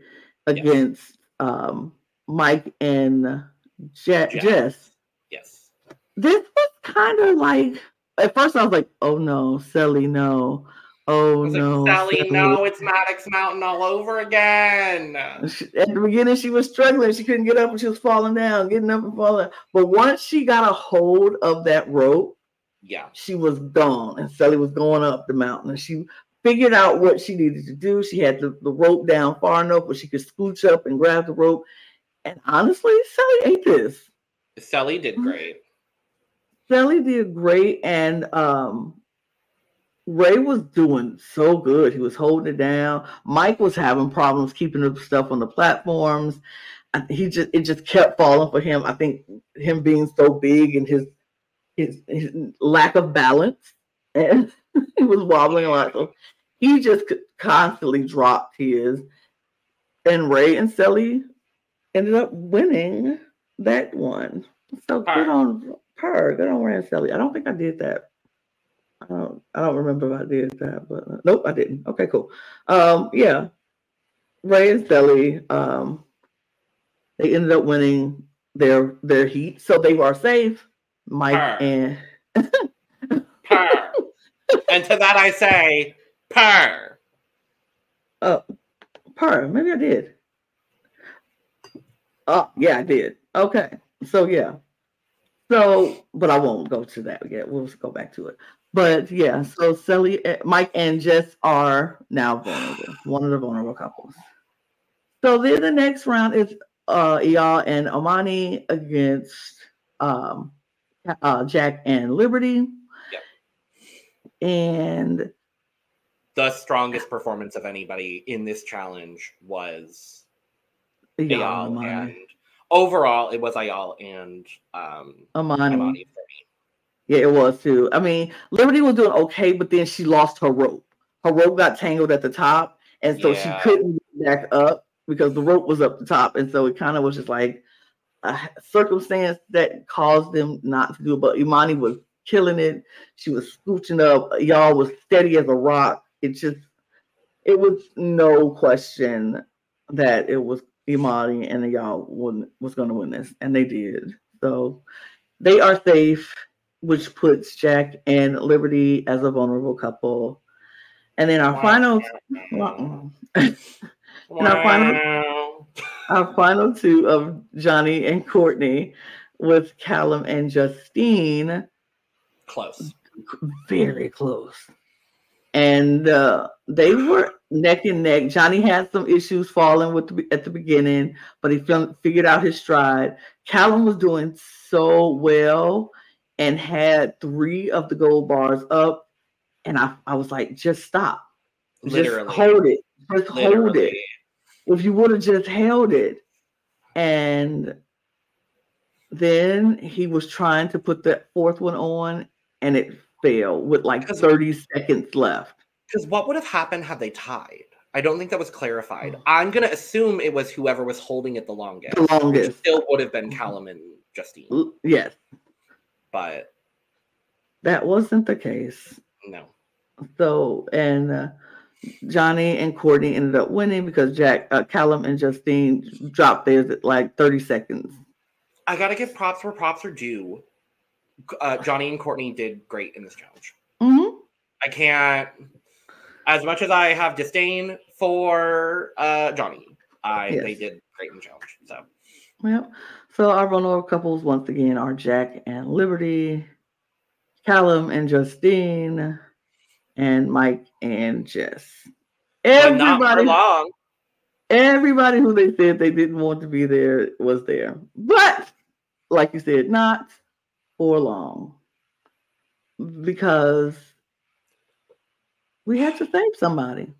against um Mike and Je- Jess. Jess. yes. This was kind of like at first I was like, oh no, Cely, no. Oh no. like, Cely, Sally." no, it's Maddox Mountain all over again. She- At the beginning, she was struggling. She couldn't get up and she was falling down, getting up and falling. But once she got a hold of that rope, Yeah. she was gone. And Cely was going up the mountain. And she figured out what she needed to do. She had the, the rope down far enough where she could scooch up and grab the rope. And honestly, Cely ate this. Cely did Mhm. great. Cely did great, and um, Ray was doing so good. He was holding it down. Mike was having problems keeping the stuff on the platforms. He just it just kept falling for him. I think him being so big and his his, his lack of balance, and he was wobbling a lot. So he just constantly dropped his. And Ray and Cely ended up winning that one. So good on her. Good on Ray and Cely. I don't think I did that. I don't, I don't remember if I did that, but uh, nope, I didn't. Okay, cool. Um, yeah, Ray and Cely, um, they ended up winning their their heat, so they were safe. Mike Her. and Purr. and to that I say, purr. oh, Per, maybe I did. Oh, yeah, I did. Okay, so yeah, so but I won't go to that yet. We'll just go back to it. But yeah, so Cely, eh, Mike, and Jess are now vulnerable. One of the vulnerable couples. So then the next round is uh Eyal and Imani against um uh Jack and Liberty. Yep. And The strongest performance of anybody in this challenge was Eyal, and overall it was Eyal and um, Imani. Imani for me. Yeah, it was too. I mean, Liberty was doing okay, but then she lost her rope. Her rope got tangled at the top, and so she couldn't get back up because the rope was up the top, and so it kind of was just like a circumstance that caused them not to do it. But Imani was killing it. She was scooching up. Eyal was steady as a rock. It just, it was no question that it was Imani and Eyal was going to win this, and they did. So they are safe, which puts Jack and Liberty as a vulnerable couple. And then our final, and our final. Our final two of Johnny and Courtney with Callum and Justine, Close. very close. And uh, they were neck and neck. Johnny had some issues falling with the, at the beginning, but he figured out his stride. Callum was doing so well and had three of the gold bars up. And I, I was like, just stop. Literally. Just hold it. Just hold it Literally. If you would have just held it and then he was trying to put that fourth one on and it failed with like 30 seconds left Because what would have happened had they tied? I don't think that was clarified. I'm gonna assume it was whoever was holding it the longest. the longest still would have been Callum and Justine. Yes But that wasn't the case no. so and uh, johnny and courtney ended up winning because jack uh, callum and justine dropped theirs at like 30 seconds I gotta give props where props are due. Uh, Johnny and Courtney did great in this challenge. Mhm. I can't, as much as I have disdain for uh, Johnny, I they did great in the challenge. So Yep. So our vulnerable couples once again are Jack and Liberty, Callum and Justine, and Mike and Jess. but not for Everybody, long. everybody who they said they didn't want to be there was there. But like you said, not for long. Because we had to save somebody.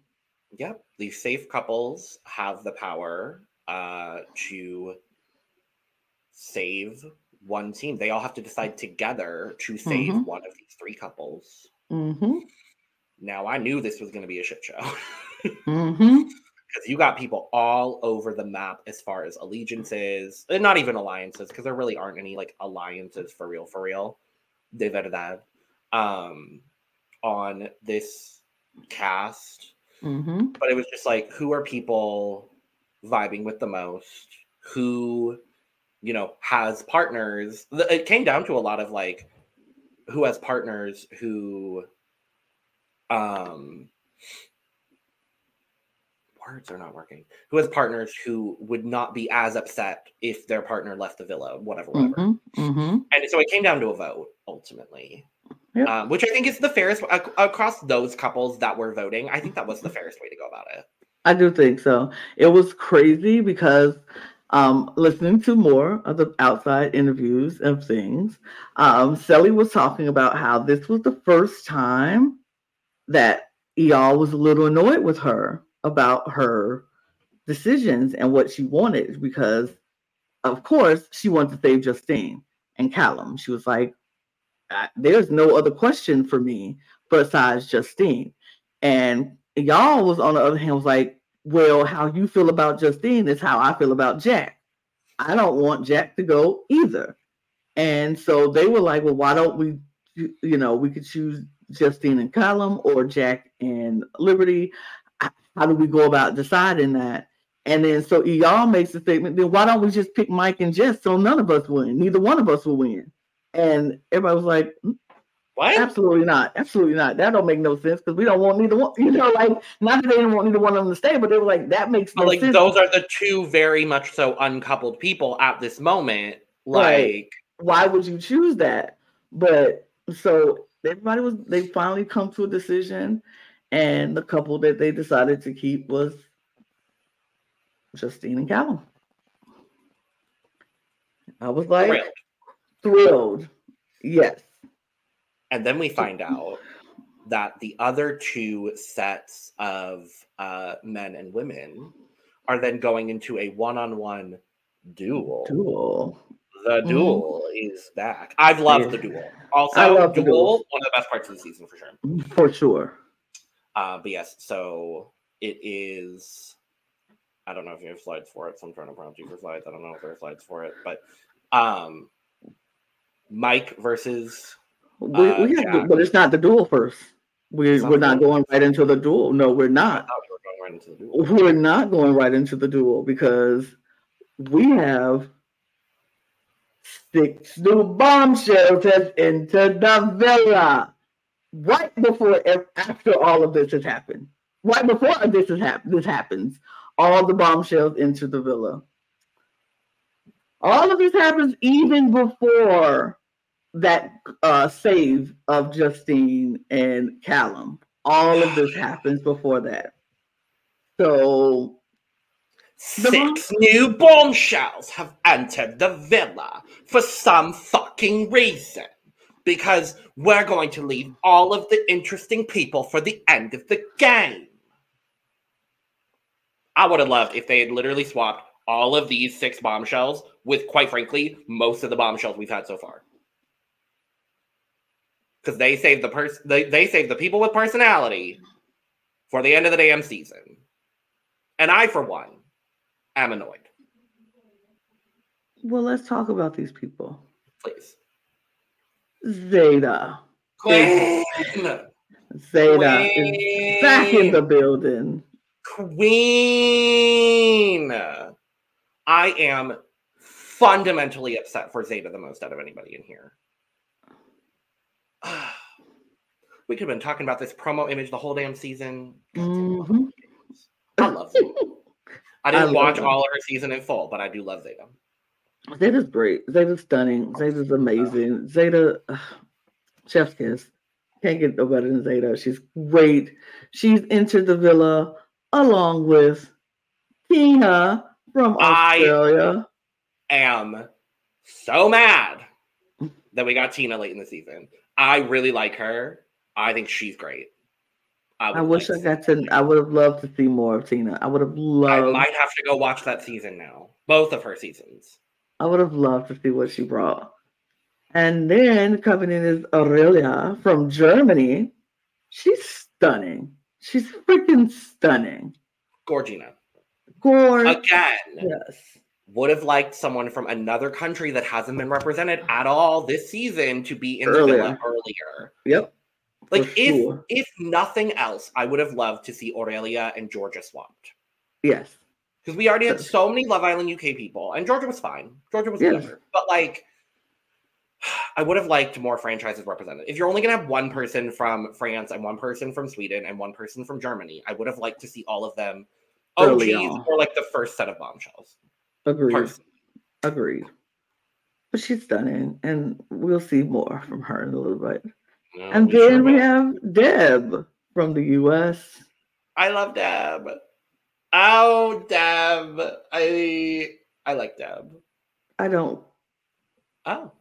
Yep, these safe couples have the power uh, to save one team. They all have to decide together to save Mhm. one of these three couples. Mm-hmm. Now, I knew this was going to be a shit show Mm-hmm. because you got people all over the map as far as allegiances, and not even alliances, because there really aren't any like alliances for real, for real. De verdad. Um, on this cast, Mm-hmm. but it was just like who are people vibing with the most who you know has partners it came down to a lot of like who has partners who um words are not working who has partners who would not be as upset if their partner left the villa whatever whatever Mm-hmm. Mm-hmm. and so it came down to a vote ultimately Yep. um, which i think is the fairest ac- across those couples that were voting i think that was the fairest way to go about it I do think so. It was crazy because um, listening to more of the outside interviews of things, um, Cely was talking about how this was the first time that Eyal was a little annoyed with her about her decisions and what she wanted because, of course, she wanted to save Justine and Callum. She was like, "There's no other question for me besides Justine," and Eyal was on the other hand was like, well, how you feel about Justine is how I feel about Jack. I don't want Jack to go either. And so they were like, well, why don't we, you know, we could choose Justine and Callum or Jack and Liberty. How do we go about deciding that? And then so Eyal makes the statement, then why don't we just pick Mike and Jess so none of us win? Neither one of us will win. And everybody was like, mm, what Absolutely not. Absolutely not. That don't make no sense because we don't want neither one. You know, like not that they didn't want neither one of them to stay, but they were like, that makes no like sense. those are the two very much so uncoupled people at this moment. Like Right. Why would you choose that? But so everybody was they finally come to a decision, and the couple that they decided to keep was Justine and Callum. I was like Thrilled. thrilled. Yes. And then we find out that the other two sets of uh, men and women are then going into a one-on-one duel. Duel. The Mhm. duel is back. I've loved the duel. Also, I love the duel, duel. one of the best parts of the season for sure. For sure. Uh, but yes, so it is. I don't know if you have slides for it, so I'm trying to prompt you for slides. I don't know if there are slides for it, but um, Mike versus Uh, we have to, but it's not the duel first. We we're not going right into the duel. No, we're not. we were going right into the duel. We're not going right into the duel because we have six new bombshells has entered the villa right before after all of this has happened. Right before this has happened, this happens, all the bombshells enter the villa. All of this happens even before that uh, save of Justine and Callum. All of this happens before that. So Six new bombshells have entered the villa for some fucking reason. Because we're going to leave all of the interesting people for the end of the game. I would have loved if they had literally swapped all of these six bombshells with, quite frankly, most of the bombshells we've had so far. Because they saved the person, they, they saved the people with personality for the end of the damn season. And I, for one, am annoyed. Well, let's talk about these people. Please. Zeta. Queen. Zeta is back in the building. Queen. I am fundamentally upset for Zeta the most out of anybody in here. we could have been talking about this promo image the whole damn season. Mhm. I love Zeta. I I didn't love watch them. all of her season in full, but I do love Zeta. Zeta's great. Zeta's stunning. Zeta's amazing. Zeta, ugh, chef's kiss. Can't get no better than Zeta. She's great. She's entered the villa along with Tina from Australia. I- Am so mad that we got Tina late in the season. I really like her. I think she's great. I would wish I got to. I would have loved to see more of Tina. I would have loved. I might have to go watch that season now. Both of her seasons. I would have loved to see what she brought. And then coming in is Aurelia from Germany. She's stunning. She's freaking stunning. Gorgina. Gorgeous. Again, Yes. would have liked someone from another country that hasn't been represented at all this season to be in the villa earlier. Yep. Like For if sure. if nothing else, I would have loved to see Aurelia and Georgia swapped. Yes. Because we already had so many Love Island UK people, and Georgia was fine. Georgia was Yes. whatever. But like, I would have liked more franchises represented. If you're only gonna have one person from France and one person from Sweden and one person from Germany, I would have liked to see all of them oh, Early OGs on. or like the first set of bombshells. Agreed. Personally. Agreed. But she's stunning, and we'll see more from her in a little bit. No, And we sure then we will. have Deb from the US. I love Deb. Oh, Deb. I I like Deb. I don't Oh,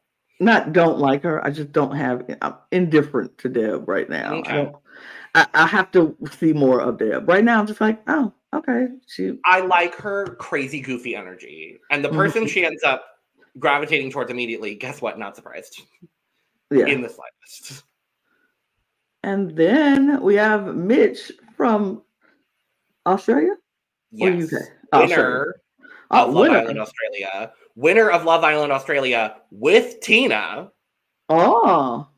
not don't like her. I just don't have. I'm indifferent to Deb right now. Okay. I don't. I, I have to see more of Deb. Right now, I'm just like, oh, okay. She I like her crazy, goofy energy. And the person Mhm. she ends up gravitating towards immediately, guess what? Not surprised yeah. in the slightest. And then we have Mitch from Australia Yes. UK. Australia. Winner Oh, of Love winner. Island Australia. Winner of Love Island Australia with Tina. Oh,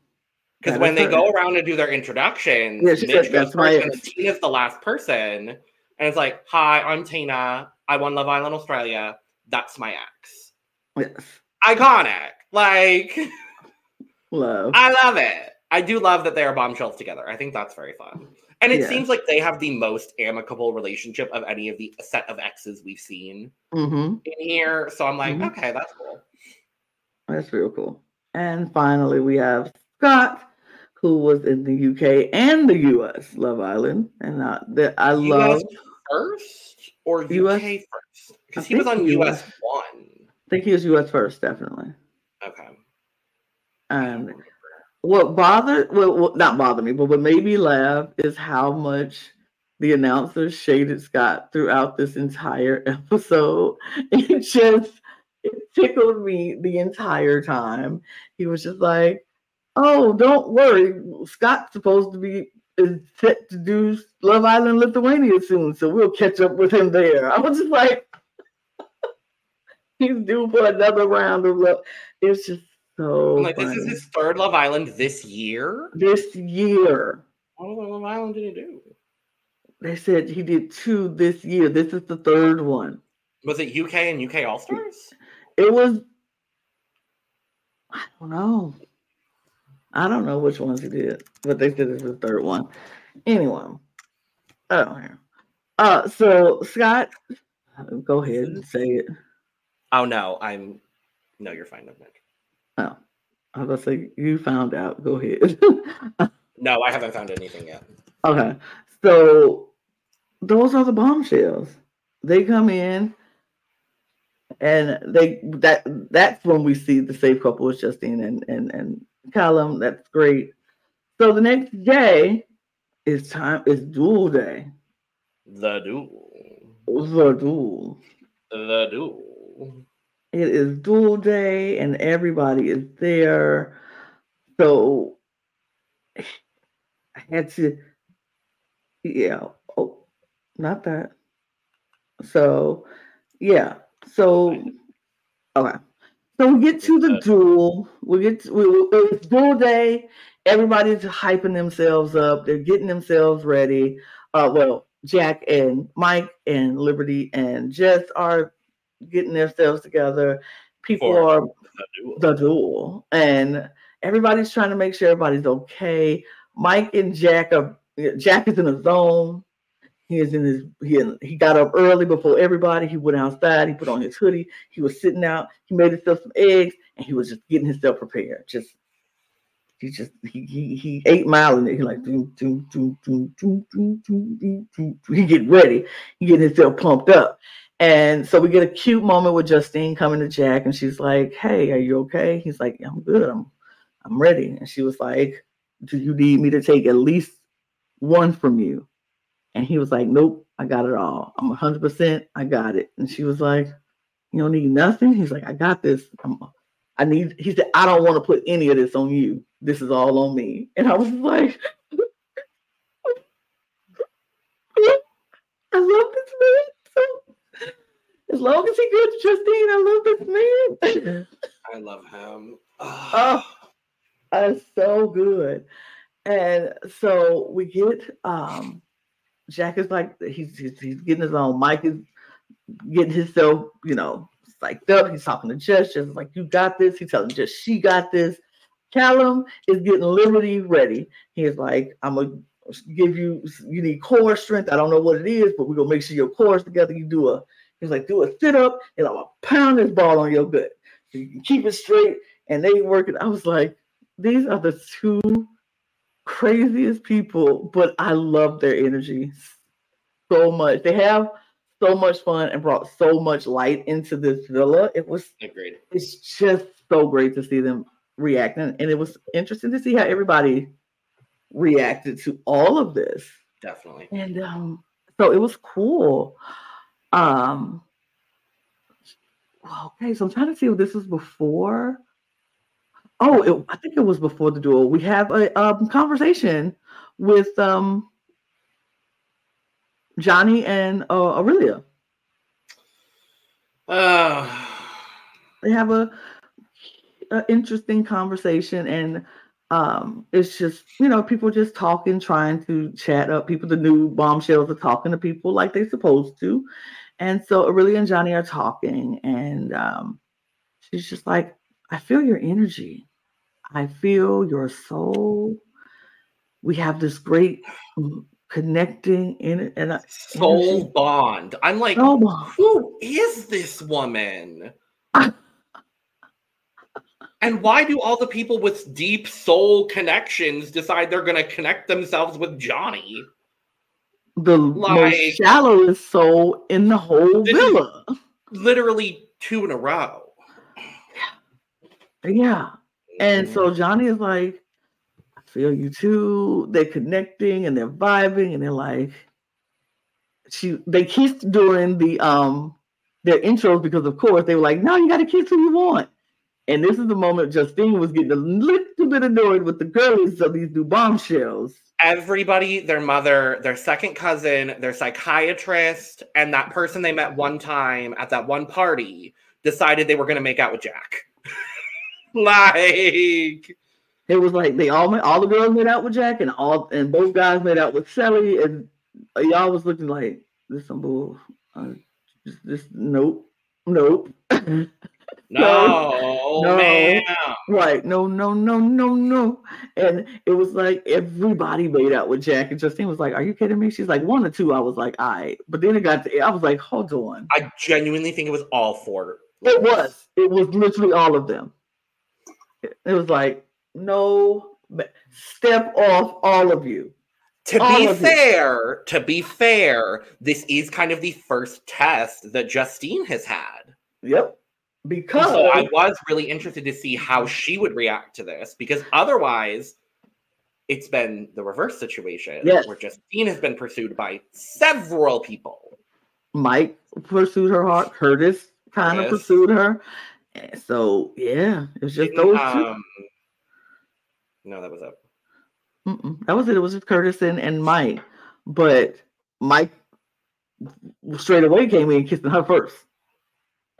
Because when they her. go around and do their introductions, Yeah, Mitch said, goes first, and ex." Tina's the last person. And it's like, hi, I'm Tina. I won Love Island Australia. That's my ex. yes. Iconic. Like, Love. I love it. I do love that they are bombshells together. I think that's very fun. And it Yeah. seems like they have the most amicable relationship of any of the set of exes we've seen hmm in here. So I'm like, Mhm. okay, that's cool. That's real cool. And finally, we have Scott, who was in the UK and the US Love Island, and uh, that I love. First or UK US first? Because he was on US US. one. I think he was U.S. first, definitely. Okay. And what bothered, well, what, not bothered me, but what made me laugh is how much the announcer shaded Scott throughout this entire episode. It just it tickled me the entire time. He was just like, "Oh, don't worry, Scott's supposed to be is set to do Love Island Lithuania soon, so we'll catch up with him there." I was just like, "He's due for another round of love." It's just so. I'm like, this is his third Love Island this year. This year. What Love Island did he do? They said he did two this year. This is the third one. Was it UK and UK All Stars? It was. I don't know. I don't know which ones he did, but they said it's the third one. Anyway, oh, uh, so Scott, go ahead and say it. Oh no, I'm. No, you're fine, Nick. Oh, I was gonna say you found out. Go ahead. no, I haven't found anything yet. Okay, so those are the bombshells. They come in and they that that's when we see the safe couple with Justine and and and Callum. That's great. So the next day is time is duel day. The duel. The duel. The duel. It is dual day and everybody is there. So I had to yeah. Oh, not that. So, yeah. So, okay. So we get to the duel. We get to, we, it's duel day. Everybody's hyping themselves up. They're getting themselves ready. Uh, well, Jack and Mike and Liberty and Jess are getting themselves together. People For are the duel. the duel, and everybody's trying to make sure everybody's okay. Mike and Jack are Jack is in a zone. He is in his he he got up early before everybody. He went outside. He put on his hoodie. He was sitting out. He made himself some eggs, and he was just getting himself prepared. Just he just he he, he ate miling it. He like do, do, do, do, do, do, do, do, he get ready. He getting himself pumped up. And so we get a cute moment with Justine coming to Jack, and she's like, "Hey, are you okay?" He's like, "I'm good. I'm I'm ready." And she was like, "Do you need me to take at least one from you. And he was like, Nope, I got it all. I'm 100%. I got it. And she was like, You don't need nothing. He's like, I got this. I'm, I need, he said, I don't want to put any of this on you. This is all on me. And I was like, I love this man. So, as long as he good Justine, I love this man. I love him. oh, that's so good. And so we get um Jack is like he's, he's he's getting his own. Mike is getting himself, you know, psyched up. He's talking to Jess, just like you got this. He's telling Jess she got this. Callum is getting Liberty ready. He's like, I'm gonna give you you need core strength. I don't know what it is, but we're gonna make sure your core is together. You do a he's like, do a sit up and I'm gonna pound this ball on your gut. So you can keep it straight. And they work it. I was like, these are the two craziest people, but I love their energy so much. They have so much fun and brought so much light into this villa. It was great. It's just so great to see them reacting, and it was interesting to see how everybody reacted to all of this. Definitely. And um, so it was cool. Um, okay, so I'm trying to see if this was before Oh, it, I think it was before the duel. We have a um, conversation with um, Johnny and uh, Aurelia. Uh, they have a, a interesting conversation, and um, it's just you know people just talking, trying to chat up. People, the new bombshells are talking to people like they're supposed to, and so Aurelia and Johnny are talking, and um, she's just like, I feel your energy. I feel your soul. We have this great connecting in it and soul energy. bond. I'm like, oh, who is this woman? and why do all the people with deep soul connections decide they're going to connect themselves with Johnny? The like, most shallowest soul in the whole villa. Literally two in a row. Yeah. And so Johnny is like, I feel you too. They're connecting and they're vibing and they're like, she they kissed during the um their intros because of course they were like, no, you gotta kiss who you want. And this is the moment Justine was getting a little bit annoyed with the girlies of these new bombshells. Everybody, their mother, their second cousin, their psychiatrist, and that person they met one time at that one party decided they were going to make out with Jack. like, It was like they all all the girls made out with Jack and all and both guys made out with Cely and Eyal was looking like this some bull. Uh, just, just nope, nope. no, oh, No. man. Right. No, no, no, no, no. And it was like everybody made out with Jack. And Justine was like, Are you kidding me? She's like, one or two. I was like, all right. But then it got to I was like, hold on. I genuinely think it was all four. It was. It was literally all of them. It was like, no step off all of you. To All be of you. fair, to be fair, this is kind of the first test that Justine has had. Yep. Because So I was really interested to see how she would react to this because otherwise, it's been the reverse situation Yes. where Justine has been pursued by several people. Mike pursued her heart. Curtis kind of Curtis. pursued her. So yeah, it was just Didn't, those two. um, no, that was it. Mm-mm. That was it. It was just Curtis and, and Mike. But Mike straight away came in kissing her first.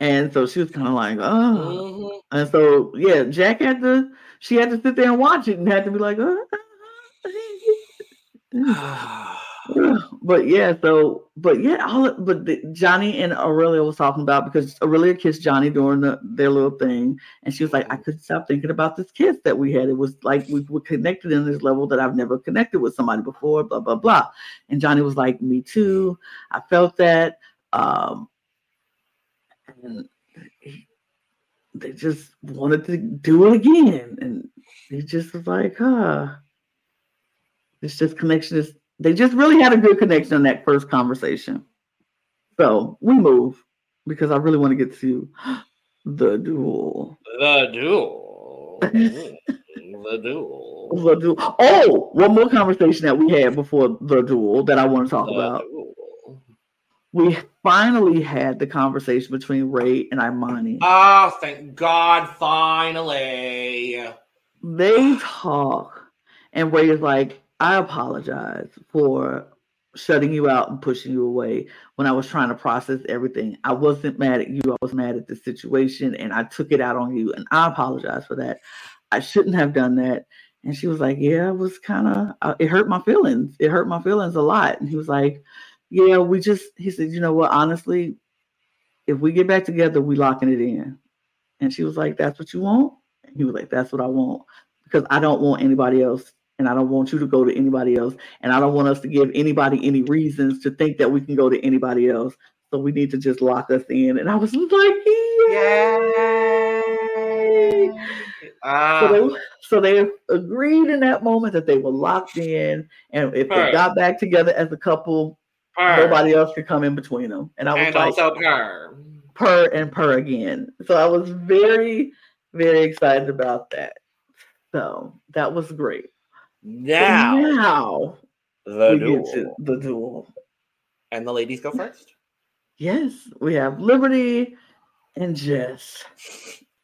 And so she was kind of like, oh. Mhm. And so, yeah, Jack had to, she had to sit there and watch it and had to be like, oh. But yeah, so, but yeah, all but the, Johnny and Aurelia was talking about because Aurelia kissed Johnny during the, their little thing. And she was like, I couldn't stop thinking about this kiss that we had. It was like we were connected in this level that I've never connected with somebody before, blah, blah, blah. And Johnny was like, Me too. I felt that. Um, and he, they just wanted to do it again. And he just was like, huh. It's just connection is they just really had a good connection on that first conversation. So we move because I really want to get to the duel. The duel. The duel. The duel. Oh, one more conversation that we had before the duel that I want to talk The about. duel. We finally had the conversation between Ray and Imani. Oh, thank God, finally. they talk, and Ray is like, I apologize for shutting you out and pushing you away when I was trying to process everything. I wasn't mad at you, I was mad at the situation, and I took it out on you, and I apologize for that. I shouldn't have done that. And she was like, Yeah, it was kind of, uh, it hurt my feelings. It hurt my feelings a lot. And he was like, Yeah, we just, he said, You know what, honestly, if we get back together, we locking it in. And she was like, That's what you want? And he was like, That's what I want because I don't want anybody else and I don't want you to go to anybody else and I don't want us to give anybody any reasons to think that we can go to anybody else. So we need to just lock us in. And I was like, Yay! Ah, So they, so they agreed in that moment that they were locked in, and if they got back together as a couple, purr. nobody else could come in between them. And I was and like, also purr. purr and purr again. So I was very, very excited about that. So that was great. So Now, now the duel. the duel. And the ladies go first. Yes, we have Liberty and Jess.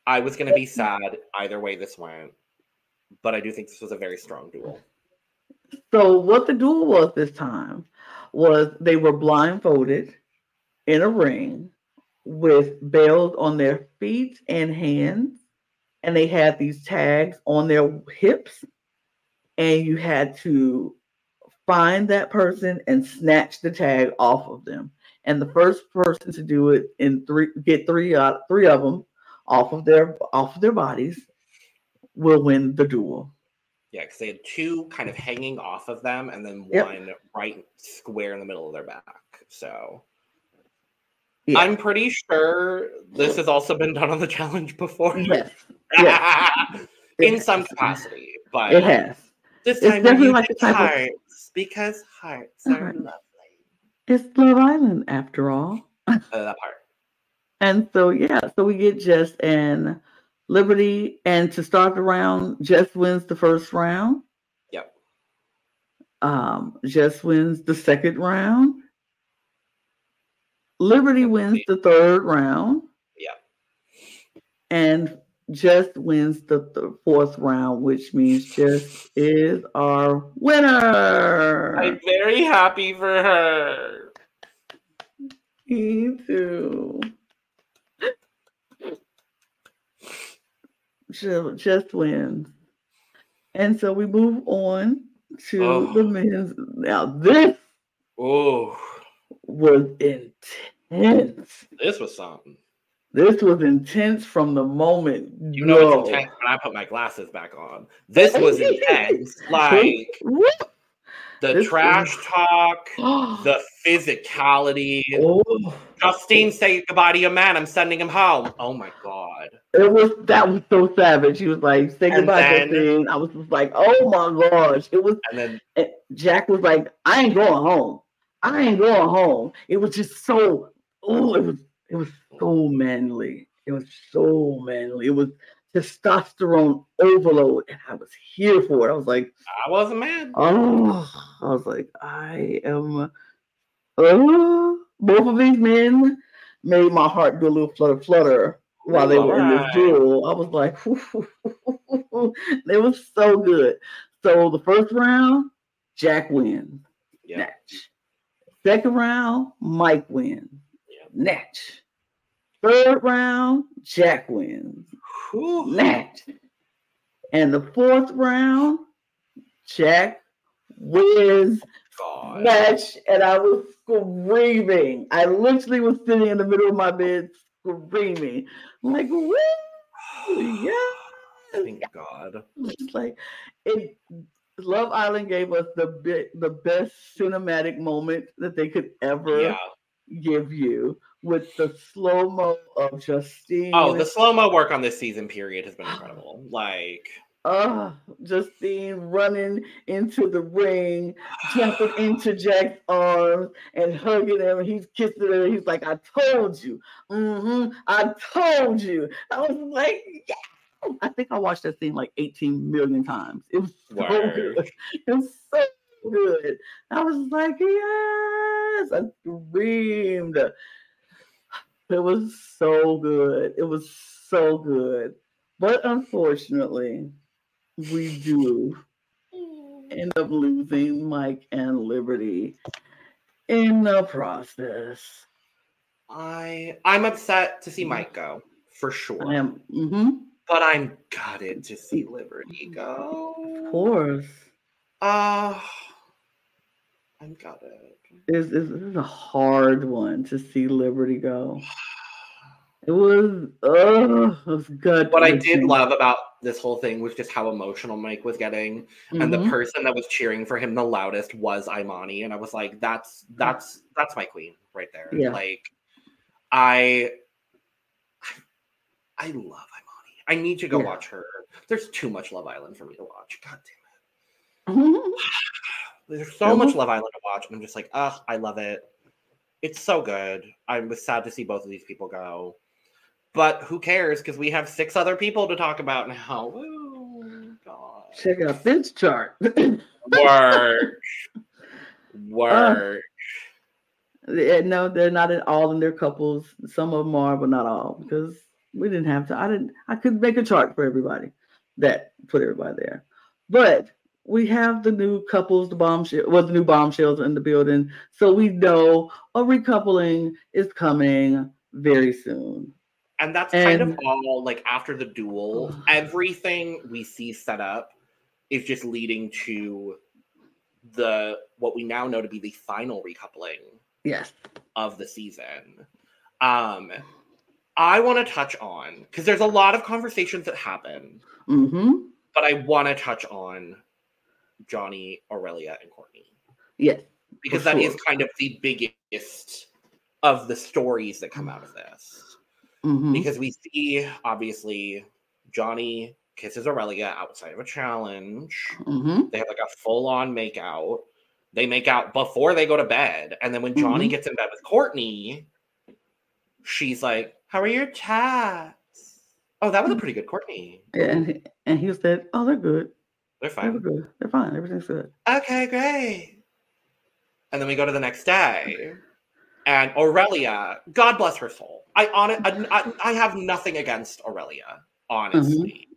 I was going to be sad either way this went, but I do think this was a very strong duel. So what the duel was this time was they were blindfolded in a ring with bells on their feet and hands, and they had these tags on their hips, and you had to find that person and snatch the tag off of them. And the first person to do it in three get three out three of them off of their off of their bodies will win the duel. Yeah, because they had two kind of hanging off of them and then Yep. one right square in the middle of their back. So Yeah. I'm pretty sure this has also been done on the challenge before. Yes, yes. in It some has. capacity. But It has. this time definitely like the type of- hearts because hearts are Alright. lovely. It's Love Island after all. Uh, that part. And so yeah, so we get Jess and Liberty, and to start the round, Jess wins the first round. Yep. Um, Jess wins the second round. Liberty wins the third round. Yeah. And Jess wins the, the fourth round, which means Jess is our winner. I'm very happy for her. Me too. Jess wins. And so we move on to Oh. the men's. Now, this Oh, was intense. this was something. This was intense from the moment. You know go. it's intense when I put my glasses back on. This was intense. Like. The This trash was- talk, oh. the physicality. oh, Justine, say goodbye to your man. I'm sending him home. Oh my god. it was that was so savage. He was like, "Say goodbye, then- Justine." I was just like, "Oh my gosh!" It was And then And Jack was like, I ain't going home. I ain't going home. It was just so oh, it was it was so manly. It was so manly. It was testosterone overload. And I was here for it. I was like, I wasn't mad. oh, I was like, I am oh both of these men made my heart do a little flutter flutter while they were in this duel. I was like, they were so good. So the first round, Jack wins. Yeah. Natch. Second round, Mike wins. Yeah. Natch. Third round, Jack wins. Natch. And the fourth round, Jack wins God. match. And I was screaming. I literally was sitting in the middle of my bed screaming. I'm like, woo! Yeah. Thank God. It's like it Love Island gave us the bit the best cinematic moment that they could ever Yeah. give you with the slow mo of Justine. Oh, the slow mo work on this season period has been incredible. Like, uh, Justine running into the ring, jumping into Jack's arms and hugging him. And he's kissing her. He's like, "I told you, hmm I told you." I was like, "Yeah." I think I watched that scene like 18 million times. It was so Word. good. It was so good. I was like, "Yes!" I screamed. It was so good. It was so good. But unfortunately, we do end up losing Mike and Liberty in the process. I I'm upset to see Mike go for sure. I am, hmm but I'm gutted to see Liberty go. of course, Uh, I'm gutted. This is, this is a hard one to see Liberty go. It was, it was good. What I did love about this whole thing was just how emotional Mike was getting, and the Mm-hmm. person that was cheering for him the loudest was Imani, and I was like, "That's that's that's my queen right there." Yeah. Like, I I love Imani. I need to go Yeah. watch her. There's too much Love Island for me to watch. God damn it. There's so Yeah. much Love Island to watch, and I'm just like, ugh, I love it. It's so good. I was sad to see both of these people go. But who cares? Because we have six other people to talk about now. God. Check out this chart. Work. Work. Uh, yeah, no, they're not at all in their couples. Some of them are, but not all, because we didn't have to. I didn't. I could make a chart for everybody that put everybody there. But we have the new couples, the bombshell, well, the new bombshells in the building, so we know a recoupling is coming very soon. and that's kind of all like after the duel, everything we see set up is just leading to the what we now know to be the final recoupling Yes. of the season. Um, I want to touch on because there's a lot of conversations that happen, Mm-hmm. but I want to touch on Johnny, Aurelia, and Courtney Yes. because that is sure. kind of the biggest of the stories that come out of this. Mm-hmm. Because we see obviously Johnny kisses Aurelia outside of a challenge. Mm-hmm. They have like a full on make out. They make out before they go to bed. And then when Johnny Mhm. gets in bed with Courtney, she's like, How are your tats? Oh, that was a pretty good Courtney. Yeah, and he, and he said, "Oh, they're good. They're They're fine. good. They're fine. Everything's good." Okay, great. And then we go to the next day, and Aurelia, God bless her soul. I on. I, I have nothing against Aurelia, honestly,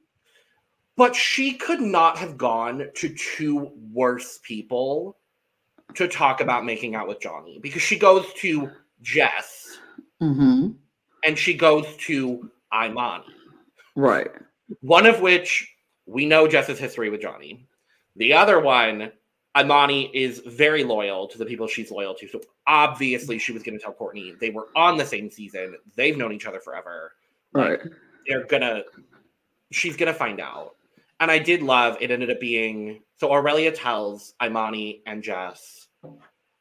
but she could not have gone to two worse people to talk about making out with Johnny because she goes to Jess Mm-hmm. and she goes to Imani. Right. One of which we know Jess's history with Johnny. The other one, Imani is very loyal to the people she's loyal to. So obviously she was going to tell Courtney they were on the same season. They've known each other forever. Right. They're gonna she's gonna find out. And I did love it ended up being so Aurelia tells Imani and Jess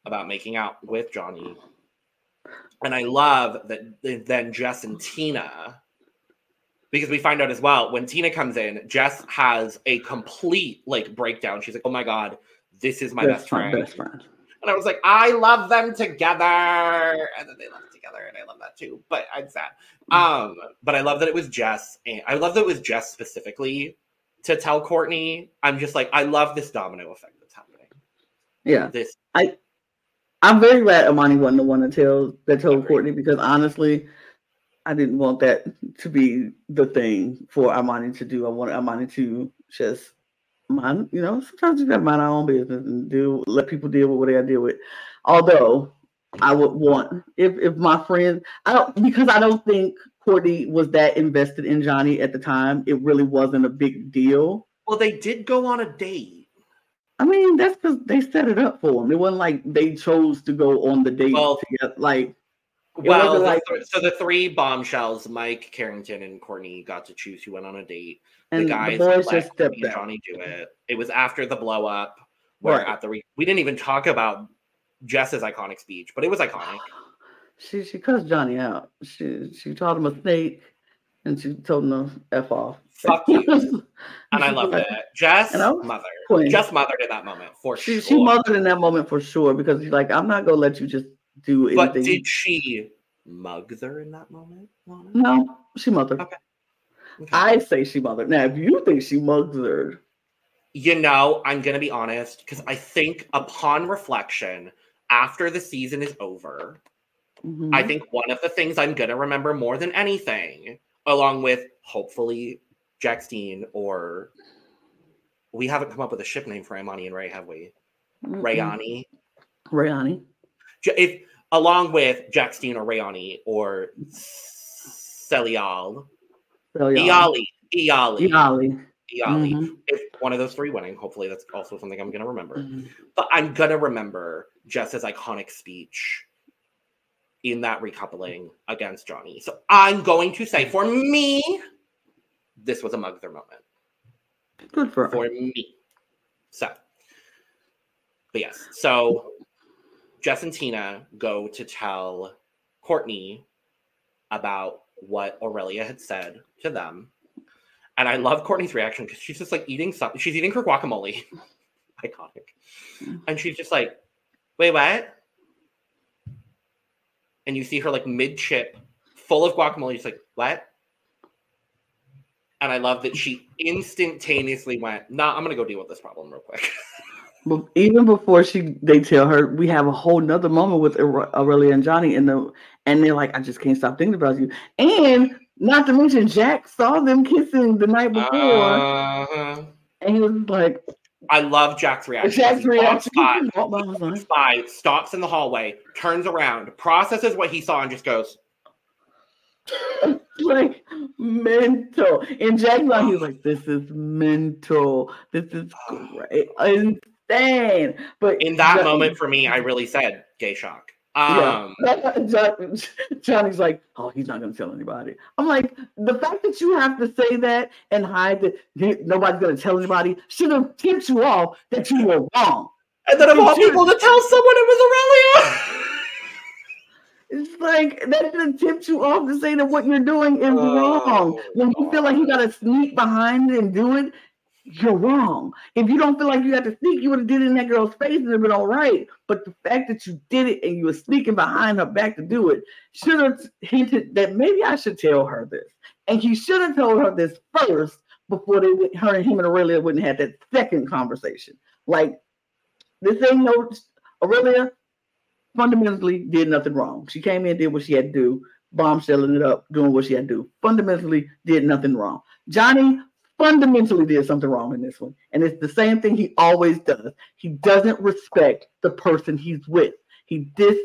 about making out with Johnny. And I love that then Jess and Tina because we find out as well when Tina comes in, Jess has a complete like breakdown. She's like, "Oh my god, this is my That's best friend." best friend. And I was like, "I love them together," and then they left together, and I love that too. But I'm sad. Um, but I love that it was Jess, and I love that it was Jess specifically to tell Courtney. I'm just like, I love this domino effect that's happening. Yeah. This I. I'm very glad Imani wasn't the one that tell that told Courtney because honestly, I didn't want that to be the thing for Imani to do. I wanted Imani to just mind, you know, sometimes you gotta mind our own business and do let people deal with what they gotta deal with. Although I would want if if my friend I don't because I don't think Courtney was that invested in Johnny at the time. It really wasn't a big deal. well, they did go on a date. I mean, that's because they set it up for him. It wasn't like they chose to go on the date Well, together. Like Well, wasn't the like- th- so the three bombshells, Mike, Carrington, and Courtney got to choose who went on a date. and the the, guys boys let just stepped and. Johnny do it. It was after the blow up. Where Right. at the re- we didn't even talk about Jess's iconic speech, but it was iconic. She she cussed Johnny out. She she called him a snake, and she told him to f off. Fuck you. And I love it. Jess And I was mother. queen. Jess mothered in that moment for She sure. she mothered in that moment for sure because she's like, I'm not gonna let you just do anything. but did she mug her in that moment? Lana? no, she mothered. Okay. Okay. I say she mothered. Now, if you think she mugged her, You know, I'm going to be honest because I think upon reflection, after the season is over, mhm, I think one of the things I'm going to remember more than anything, along with hopefully Jack Steen or we haven't come up with a ship name for Imani and Ray, have we? mm-mm. Rayani. Rayani. If along with Jack Steen or Rayani or Celial. Iali, Iali, Iali. Iali. Mhm, If one of those three winning, hopefully that's also something I'm going to remember. mhm. but I'm gonna remember Jess's iconic speech in that recoupling against Johnny. So I'm going to say, for me, this was a Mugther moment Good for her. for me. So, but yes, so Jess and Tina go to tell Courtney about what Aurelia had said to them. And I love Courtney's reaction because she's just like eating something. She's eating her guacamole. Iconic. Mm-hmm. And she's just like, wait, what? And you see her like mid chip, full of guacamole. She's like, what? And I love that she instantaneously went, nah, I'm gonna go deal with this problem real quick. But even before she, they tell her we have a whole nother moment with Aurelia and Johnny in the, and they're like, I just can't stop thinking about you. And not to mention, Jack saw them kissing the night before, Uh-huh. and he was like, I love Jack's reaction. Jack's reaction. by, He walked by and was like, by, stops in the hallway, turns around, processes what he saw, and just goes, like mental. And Jack's like, he's like, this is mental. This is great, insane. But in that Jack- moment for me, I really said gay shock. Um, John, Johnny's like, oh, he's not gonna tell anybody. I'm like, the fact that you have to say that and hide that nobody's gonna tell anybody should have tipped you off that you were wrong. and then of all people to tell someone it was Aurelia. It's like that have tipped you off to say that what you're doing is Oh, wrong. When you feel like you gotta sneak behind and do it, you're wrong. If you don't feel like you got to sneak, you would have did it in that girl's face and it'd been all right. But the fact that you did it and you were sneaking behind her back to do it should have hinted that maybe I should tell her this. And he should have told her this first before they went, her and him and Aurelia wouldn't have that second conversation. Like this ain't no Aurelia fundamentally did nothing wrong. She came in, did what she had to do, bombshelling it up, doing what she had to do. Fundamentally did nothing wrong. Johnny fundamentally did something wrong in this one. And it's the same thing he always does. He doesn't respect the person he's with. He dis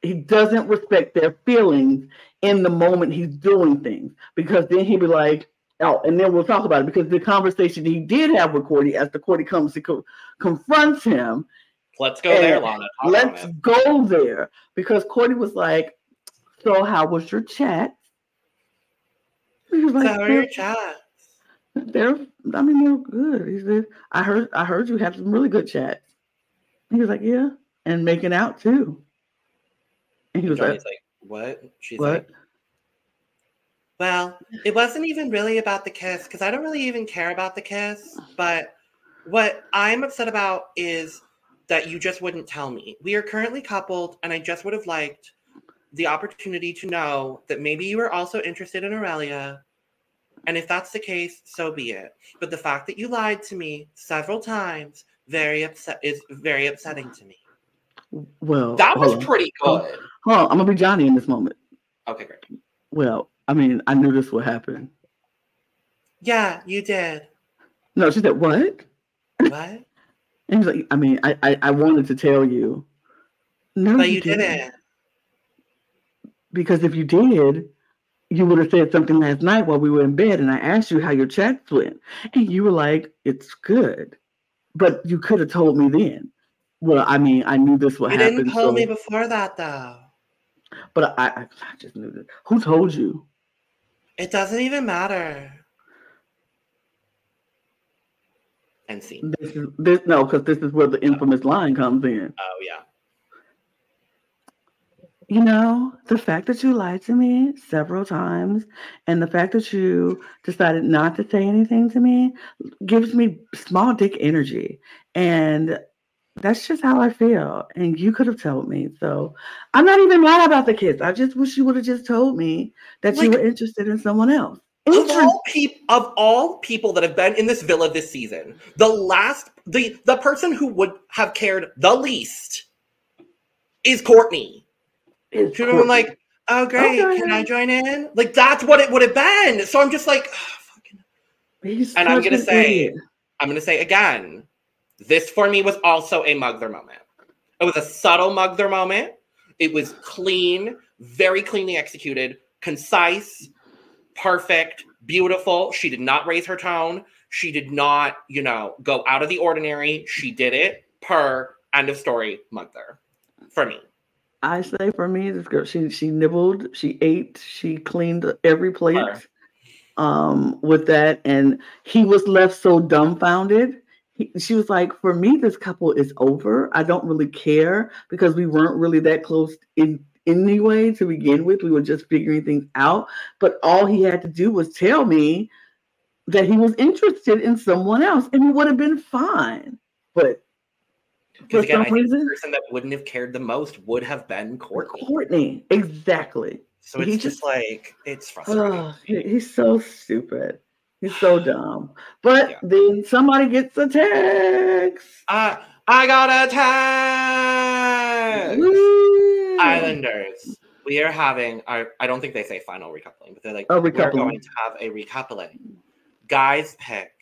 he doesn't respect their feelings in the moment he's doing things because then he'd be like, oh, and then we'll talk about it because the conversation he did have with Courtney as the Courtney comes to co- confronts him. Let's go there, Lana. Talk let's go there because Courtney was like, "So how was your chat?" He was like, "How are your chats?" They're, I mean, they're good. He said, "I heard, I heard you had some really good chats." He was like, "Yeah," and making out too. And he was like, like, "What?" She's what? like, "Well, it wasn't even really about the kiss because I don't really even care about the kiss. But what I'm upset about is that you just wouldn't tell me. We are currently coupled, and I just would have liked the opportunity to know that maybe you were also interested in Aurelia." And if that's the case, so be it. But the fact that you lied to me several times very upset is very upsetting to me. Well, that was pretty good. Hold on, I'm gonna be Johnny in this moment. Okay, great. Well, I mean, I knew this would happen. Yeah, you did. No, she said, "What?" What? and he's like, "I mean, I, I, I wanted to tell you." No, but you, you didn't. didn't. Because if you did, you would have said something last night while we were in bed, and I asked you how your chats went, and you were like, "It's good," but you could have told me then. Well, I mean, I knew this would you happen. You didn't tell so... me before that, though. But I, I, I just knew that. Who told you? It doesn't even matter. And see. This is this no, because this is where the infamous line comes in. Oh yeah. You know, the fact that you lied to me several times and the fact that you decided not to say anything to me gives me small dick energy. And that's just how I feel. And you could have told me. So I'm not even mad about the kids. I just wish you would have just told me that like, you were interested in someone else. Of all, pe- of all people that have been in this villa this season, the last the the person who would have cared the least is Courtney. Would have been like, "Oh great, okay. can I join in?" Like that's what it would have been. So I'm just like, oh, and I'm gonna say, idiot. I'm gonna say again, this for me was also a Mugther moment. It was a subtle Mugther moment. It was clean, very cleanly executed, concise, perfect, beautiful. She did not raise her tone. She did not, you know, go out of the ordinary. She did it per end of story Mugther for me. I say for me, this girl, she she nibbled, she ate, she cleaned every plate um with that, and he was left so dumbfounded she was like, for me, this couple is over. I don't really care because we weren't really that close in anyway to begin with. We were just figuring things out. But all he had to do was tell me that he was interested in someone else, and it would have been fine. But because again, I think reason, the person that wouldn't have cared the most would have been Courtney. Courtney, exactly. So it's just, just, like it's frustrating. Oh, he's so stupid. He's so dumb. But yeah. then somebody gets a text. Uh, I got a text. Woo. Islanders. We are having our, I don't think they say final recoupling, but they're like, oh, we're going to have a recoupling. Guys pick,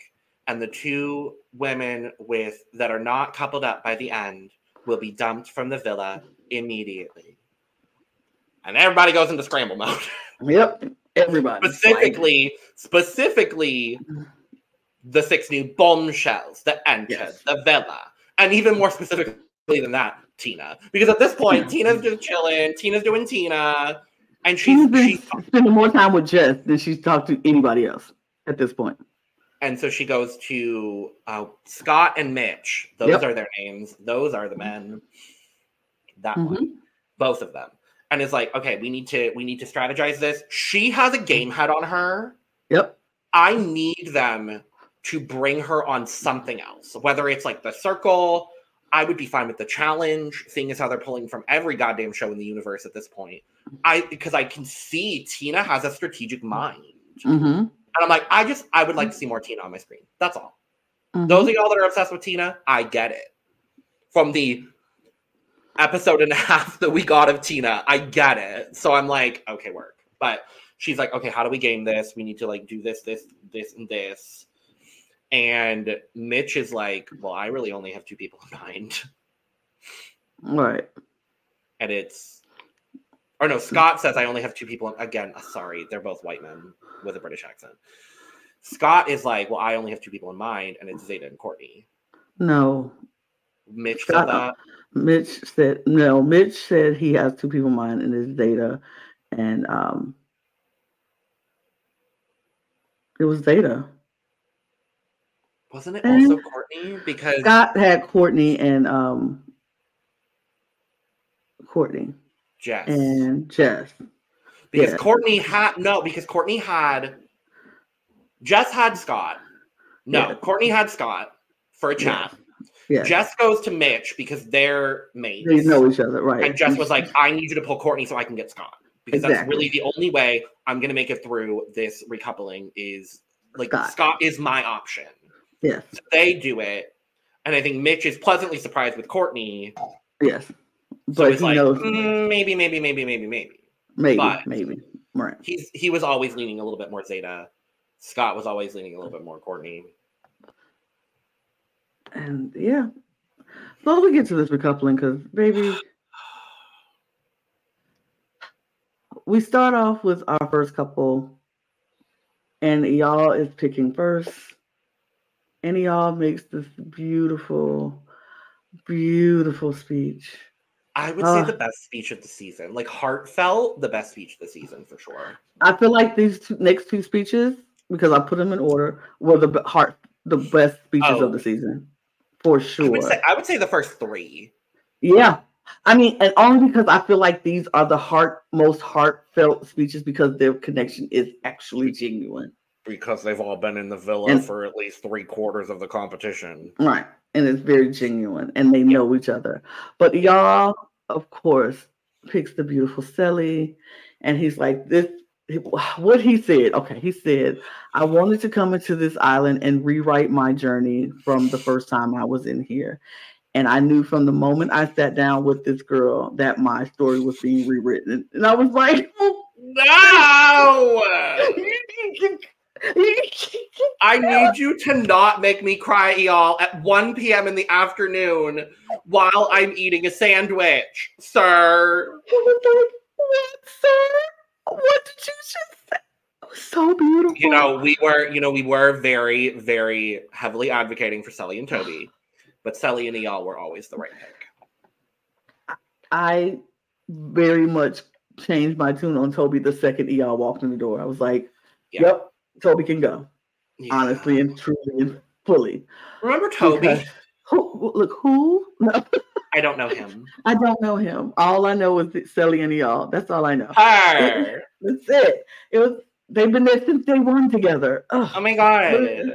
and the two women with that are not coupled up by the end will be dumped from the villa immediately. And everybody goes into scramble mode. Yep. Everybody. Specifically, specifically the six new bombshells that entered yes. the villa. And even more specifically than that, Tina. Because at this point, Tina's just chilling. Tina's doing Tina. And she's, she's spending more time with Jess than she's talked to anybody else at this point. And so she goes to uh, Scott and Mitch. Those yep. are their names. Those are the men. That mm-hmm. one. Both of them and is like, okay, we need to we need to strategize this. She has a game head on her. Yep. I need them to bring her on something else, whether it's like the circle. I would be fine with the challenge, seeing as how they're pulling from every goddamn show in the universe at this point. I because I can see Tina has a strategic mind. Mm-hmm. And I'm like, I just I would like to see more Tina on my screen. That's all. Mm-hmm. Those of y'all that are obsessed with Tina, I get it. From the episode and a half that we got of Tina, I get it. So I'm like, okay, work. But she's like, okay, how do we game this? We need to like do this, this, this, and this. And Mitch is like, well, I really only have two people in mind. Right. And it's, or no, Scott says, I only have two people. Again, sorry, they're both white men with a British accent. Scott is like, well, I only have two people in mind, and it's Zeta and Courtney. No. Mitch Scott- said that. Mitch said no. Mitch said he has two people in mind in his data, and um, it was Zeta. Wasn't it And also Courtney? Because Scott had Courtney and um, Courtney Jess. and Jess. because yeah. Courtney had no, because Courtney had Jess had Scott. No, Yeah. Courtney had Scott for a chat. Yeah, Jess goes to Mitch because they're mates. they know each other, right? And Jess was like, I need you to pull Courtney so I can get Scott. Because that's really the only way I'm gonna make it through this recoupling is like Scott. Scott, is my option. yes, So they do it. And I think Mitch is pleasantly surprised with Courtney. yes, but it's he like, knows "Mm, maybe, maybe, maybe, maybe, maybe. maybe, but- maybe, right? he's he was always leaning a little bit more Zeta. Scott was always leaning a little bit more Courtney. And yeah, so we get to this recoupling because baby, we start off with our first couple, and Eyal is picking first, and Eyal makes this beautiful, beautiful speech. I would Uh. say the best speech of the season, like heartfelt, the best speech of the season for sure. I feel like these two, next two speeches, because I put them in order, were the heart the best speeches Oh. of the season, for I sure. would say I would say the first three. Yeah. I mean, and only because I feel like these are the heart most heartfelt speeches because their connection is actually genuine. Because they've all been in the villa And- for at least three quarters of the competition. Right. And it's very genuine and they know each other. But Eyal, of course, picks the beautiful Cely. And he's like, this what he said. Okay, he said, I wanted to come into this island and rewrite my journey from the first time I was in here. And I knew from the moment I sat down with this girl that my story was being rewritten. And I was like, oh, No! I need you to not make me cry, y'all, at 1 p.m. in the afternoon while I'm eating a sandwich, sir. I was like, what, sir? What did you just say? It was so beautiful. You know, we were, you know, we were very, very heavily advocating for Cely and Toby, but Cely and Eyal were always the right pick. I very much changed my tune on Toby the second Eyal walked in the door. I was like, Yeah. yep, Toby can go. Yeah. Honestly and truly and fully. remember Toby? Because- Who, look, who? No, I don't know him. I don't know him. All I know is Cely and Eyal. That's all I know. Her. That's it. It was they've been there since day one together. Ugh. Oh my god.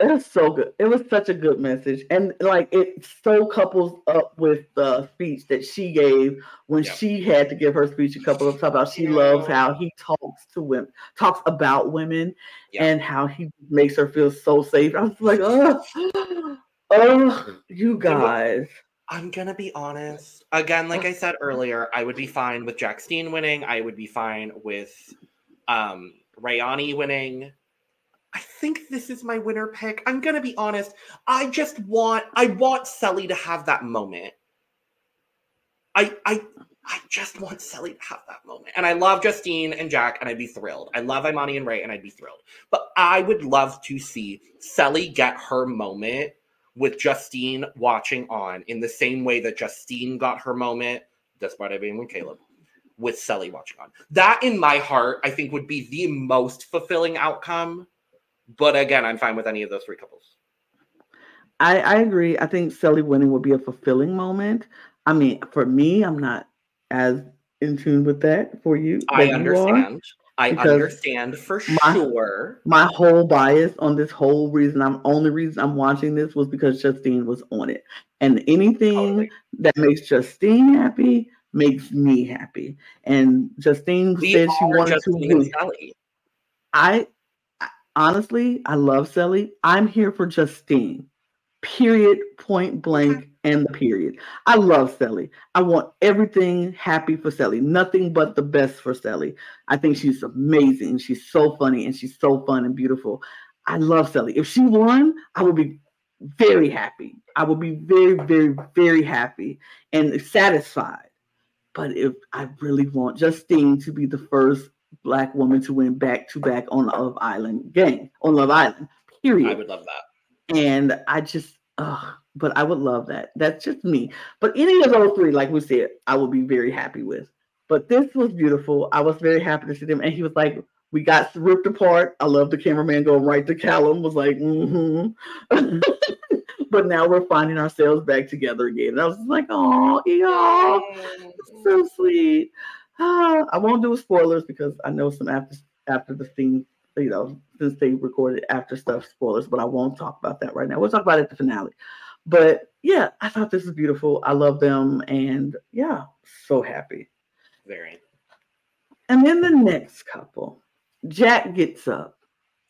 It was so good. It was such a good message. And like it so couples up with the speech that she gave when Yeah. she had to give her speech a couple of times about she loves how he talks to women, talks about women Yeah. and how he makes her feel so safe. I was like, oh, oh, you guys. I'm gonna be honest. Again, like I said earlier, I would be fine with Jack Steen winning. I would be fine with um Rayani winning. I think this is my winner pick. I'm gonna be honest. I just want I want Cely to have that moment. I I I just want Cely to have that moment. And I love Justine and Jack, and I'd be thrilled. I love Imani and Ray, and I'd be thrilled. But I would love to see Cely get her moment with Justine watching on in the same way that Justine got her moment, despite it being with Caleb, with Cely watching on. That in my heart, I think would be the most fulfilling outcome. But again, I'm fine with any of those three couples. I, I agree. I think Cely winning would be a fulfilling moment. I mean, for me, I'm not as in tune with that for you. I but you understand. I understand for my- sure. my whole bias on this whole reason I'm only reason I'm watching this was because Justine was on it. And anything Totally. that makes Justine happy makes me happy. And Justine We said she wanted Justine to and be- Cely. I, I honestly, I love Cely. I'm here for Justine. Period, point blank, and the period. I love Cely. I want everything happy for Cely. Nothing but the best for Cely. I think she's amazing. She's so funny and she's so fun and beautiful. I love Cely. If she won, I would be very happy. I would be very, very, very happy and satisfied. But if I really want Justine to be the first black woman to win back to back on Love Island game on Love Island, period. I would love that. And I just, uh, but I would love that. That's just me. But any of those three, like we said, I would be very happy with. But this was beautiful. I was very happy to see them. And he was like, we got ripped apart. I love the cameraman going right to Callum, was like, mm-hmm. but now we're finding ourselves back together again. And I was like, oh, y'all, so sweet. Ah, I won't do spoilers because I know some after after the scene, you know, since they recorded after stuff spoilers, but I won't talk about that right now. We'll talk about it at the finale. But yeah, I thought this was beautiful. I love them, and yeah, so happy. Very. And then the next couple, Jack gets up.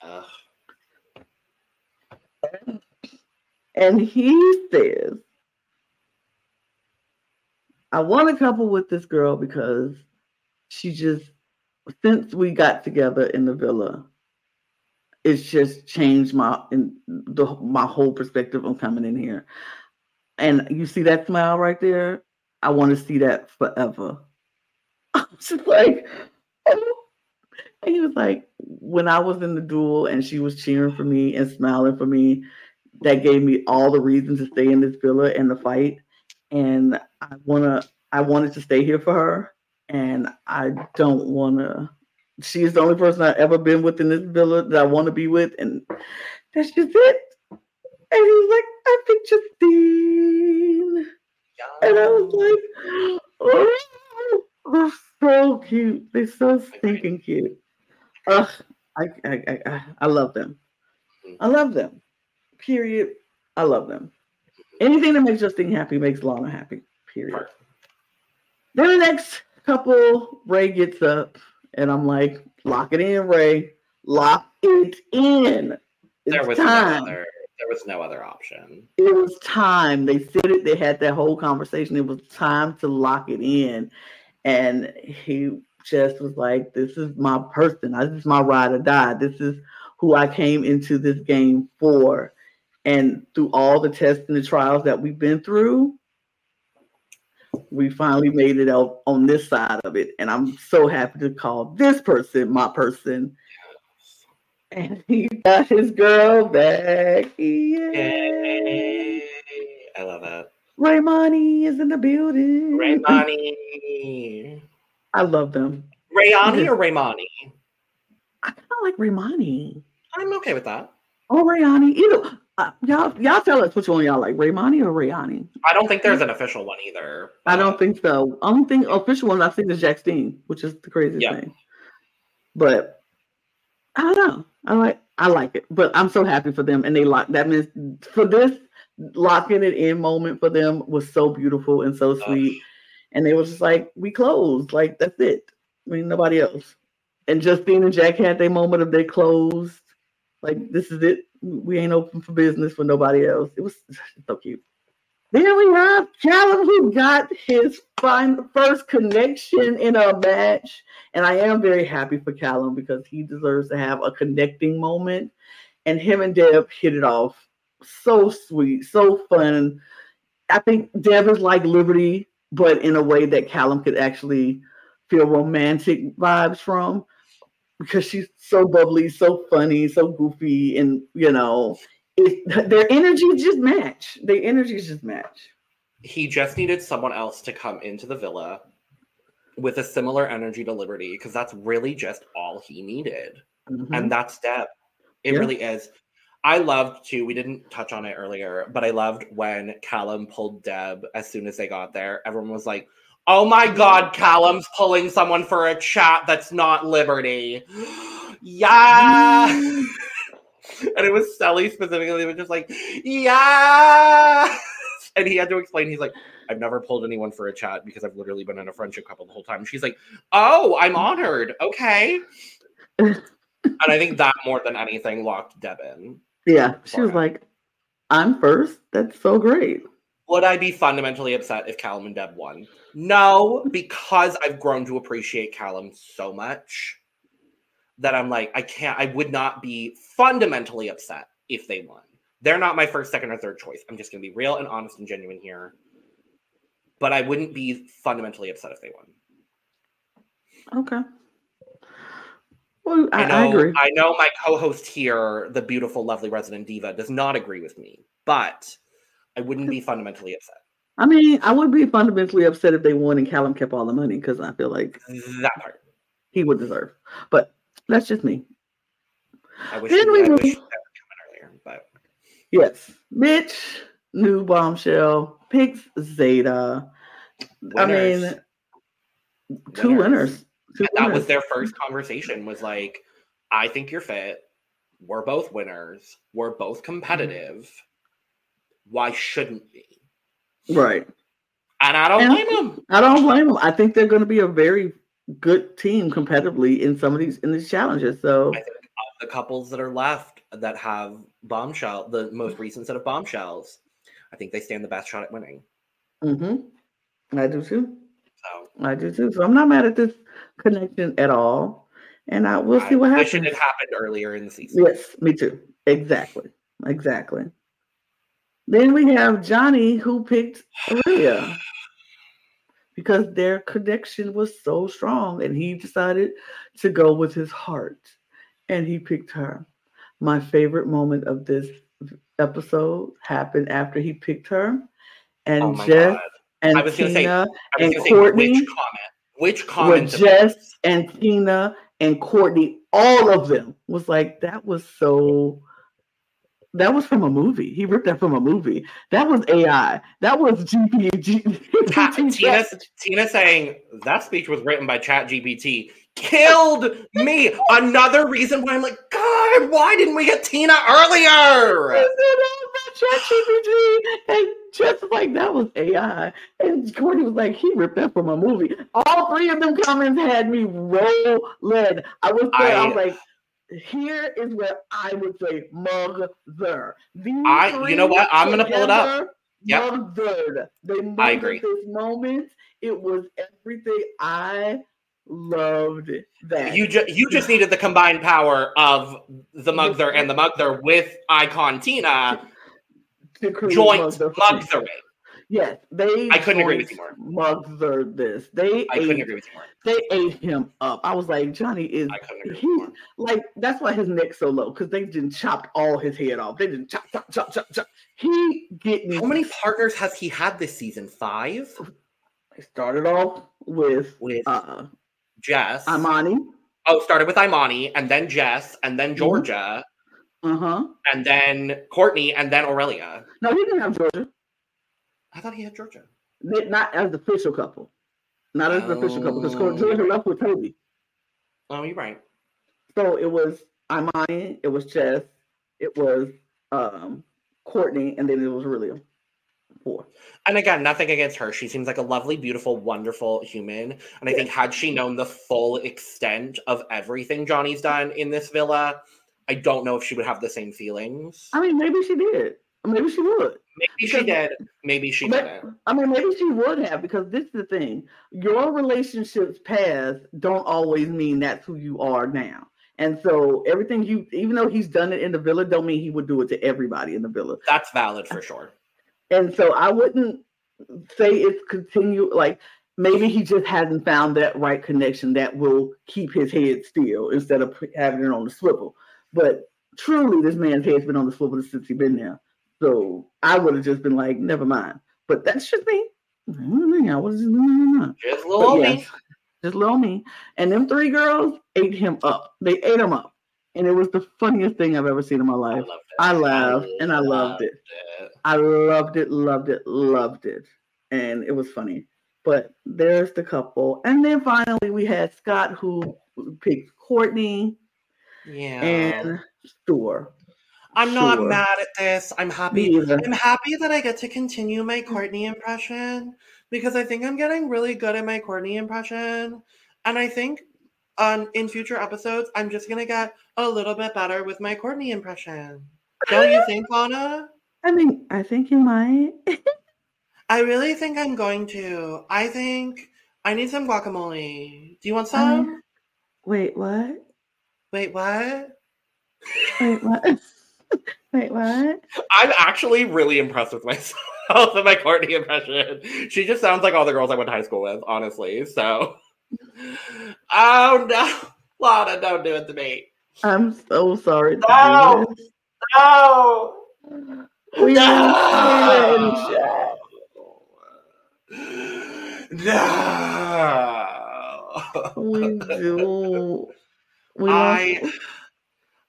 Ugh. And he says, I want a couple with this girl because she just, since we got together in the villa, it's just changed my in the my whole perspective on coming in here. And you see that smile right there? I want to see that forever. I'm just like, oh. And he was like, when I was in the duel and she was cheering for me and smiling for me, that gave me all the reasons to stay in this villa and the fight. And I wanna I wanted to stay here for her. And I don't wanna she's the only person I've ever been with in this villa that I want to be with, and that's just it. And he was like, I picked Justine. And I was like, oh, they're so cute. They're so stinking cute. Ugh, I, I, I, I love them. I love them. Period. I love them. Anything that makes Justine happy makes Lana happy. Period. Then the next couple, Ray gets up, and I'm like, lock it in, Ray. Lock it in. It's There was time. no other. There was no other option. it was time. They said it. They had that whole conversation. It was time to lock it in. And he just was like, This is my person. This is my ride or die. This is who I came into this game for. And through all the tests and the trials that we've been through, we finally made it out on this side of it. And I'm so happy to call this person my person. And he got his girl back. Yay. I love that. Raymani is in the building. Raymani. I love them. Rayani or Raymani? I kind of like Raymani. I'm okay with that. Or Rayani. Either uh, y'all, y'all tell us which one y'all like, Raymani or Rayani. I don't think there's an official one either. I don't think so. Only thing official one I've seen is Jack Steen, which is the craziest Yeah. thing. But I don't know. I like I like it. But I'm so happy for them. And they lock that means for this locking it in moment for them was so beautiful and so sweet. And they was just like, we closed. Like that's it. I mean, nobody else. And Justine and Jack had their moment of they closed. Like this is it. We ain't open for business for nobody else. It was so cute. Then we have Callum who got his fine first connection in a match. And I am very happy for Callum because he deserves to have a connecting moment. And him and Deb hit it off. So sweet, so fun. I think Deb is like Liberty, but in a way that Callum could actually feel romantic vibes from because she's so bubbly, so funny, so goofy, and you know, it, their energies just match. Their energies just match. He just needed someone else to come into the villa with a similar energy to Liberty because that's really just all he needed. Mhm. and that's Deb. It Yeah. really is. I loved too. We didn't touch on it earlier, but I loved when Callum pulled Deb as soon as they got there. Everyone was like, "Oh my God, Callum's pulling someone for a chat that's not Liberty." yeah, and it was Cely specifically. Were just like, "Yeah," and he had to explain. He's like, "I've never pulled anyone for a chat because I've literally been in a friendship couple the whole time." She's like, "Oh, I'm honored. Okay." and I think that more than anything locked Deb in. Yeah, she was like, "I'm first. That's so great." Would I be fundamentally upset if Callum and Deb won? No, because I've grown to appreciate Callum so much that I'm like, I can't, I would not be fundamentally upset if they won. They're not my first, second, or third choice. I'm just going to be real and honest and genuine here. But I wouldn't be fundamentally upset if they won. Okay. Well, I, I know, I agree. I know my co-host here, the beautiful, lovely resident diva, does not agree with me, but I wouldn't be fundamentally upset. I mean, I would be fundamentally upset if they won and Callum kept all the money because I feel like That part. he would deserve. But that's just me. I wish, Then we, I wish that would come in earlier, but Yes, bitch, new bombshell picks Zeta. I Winners. mean, two winners. Two that was their first conversation was like, I think you're fit. We're both winners. We're both mm-hmm. competitive. Why shouldn't we? Right. And I don't And- blame them. I don't blame them. I think they're going to be a very good team competitively in some of these in these challenges. So I think of the couples that are left that have bombshell, the most recent set of bombshells, I think they stand the best shot at winning. Mm-hmm. I do too. So I do too. So I'm not mad at this connection at all. And I will see what wish happens. it happened earlier in the season. Yes, me too. Exactly. Exactly. Then we have Johnny who picked Aurelia because their connection was so strong and he decided to go with his heart and he picked her. My favorite moment of this episode happened after he picked her and Oh Jess god. and I was gonna say, Tina I was and Courtney which comment? Which comment? Jess and Tina and Courtney, all of them was like, that was so. That was from a movie. He ripped that from a movie. That was AI. That was GP. Ta- Tina, Tina saying that speech was written by Chat GPT killed me. Another reason why I'm like, God, why didn't we get Tina earlier? ChatGPT, and just like that was AI. And Courtney was like, he ripped that from a movie. All three of them comments had me rolling. I was there, I, was like, here is where I would say mother. These I- you know what? I'm gonna pull it up. Yep. Mothered. They mothered I agree. this moment. It was everything. I loved that. You just you just needed the combined power of the Mugther and the Mugther with icon Tina to create joint. Mugthering. Yes, they. I couldn't agree with joint you more. Mothered this. They I couldn't agree with you more. They ate him up. I was like, Johnny is. I couldn't agree with He you more. like that's why his neck's so low because they didn't chopped all his head off. They didn't chop, chop, chop, chop, chop. He getting. How many partners has he had this season? Five I started off with with uh Jess. Imani. Oh, started with Imani, and then Jess, and then Georgia, Uh huh. and then Courtney, and then Aurelia. No, he didn't have Georgia. I thought he had Georgia. They- Not as the official couple. Not as the official couple because Oh. Georgia left with Toby. Oh, you're right. So it was Imani, it was Jess, it was um Courtney, and then it was really four. And again, nothing against her. She seems like a lovely, beautiful, wonderful human. And I think had she known the full extent of everything Johnny's done in this villa, I don't know if she would have the same feelings. I mean, maybe she did. Maybe she would. Maybe she did. Maybe she didn't. I mean, maybe she would have because this is the thing. Your relationships past don't always mean that's who you are now. And so everything you, even though he's done it in the villa, don't mean he would do it to everybody in the villa. That's valid for sure. And so I wouldn't say it's continue like maybe he just hasn't found that right connection that will keep his head still instead of having it on the swivel. But truly, this man's head's been on the swivel since he's been there. So I would have just been like, never mind. But that's just me. I was just, Just little me. yes, just little me. And them three girls ate him up. They ate him up. And it was the funniest thing I've ever seen in my life. it. I laughed and I loved it. it. I loved it, loved it, loved it. And it was funny. But there's the couple. And then finally we had Scott who picked Courtney Yeah. and Stuart. I'm not mad at this. I'm happy. I'm happy that I get to continue my Courtney impression because I think I'm getting really good at my Courtney impression. And I think on in future episodes, I'm just gonna get a little bit better with my Courtney impression. Don't you think, Lana? I mean, I think you might. I really think I'm going to. I think I need some guacamole. Do you want some? Um, wait, what? Wait, what? Wait, what? Wait, what? I'm actually really impressed with myself and my Courtney impression. She just sounds like all the girls I went to high school with, honestly. So, oh no, Lana, don't do it to me. I'm so sorry. No! No, We no, no. We do. We I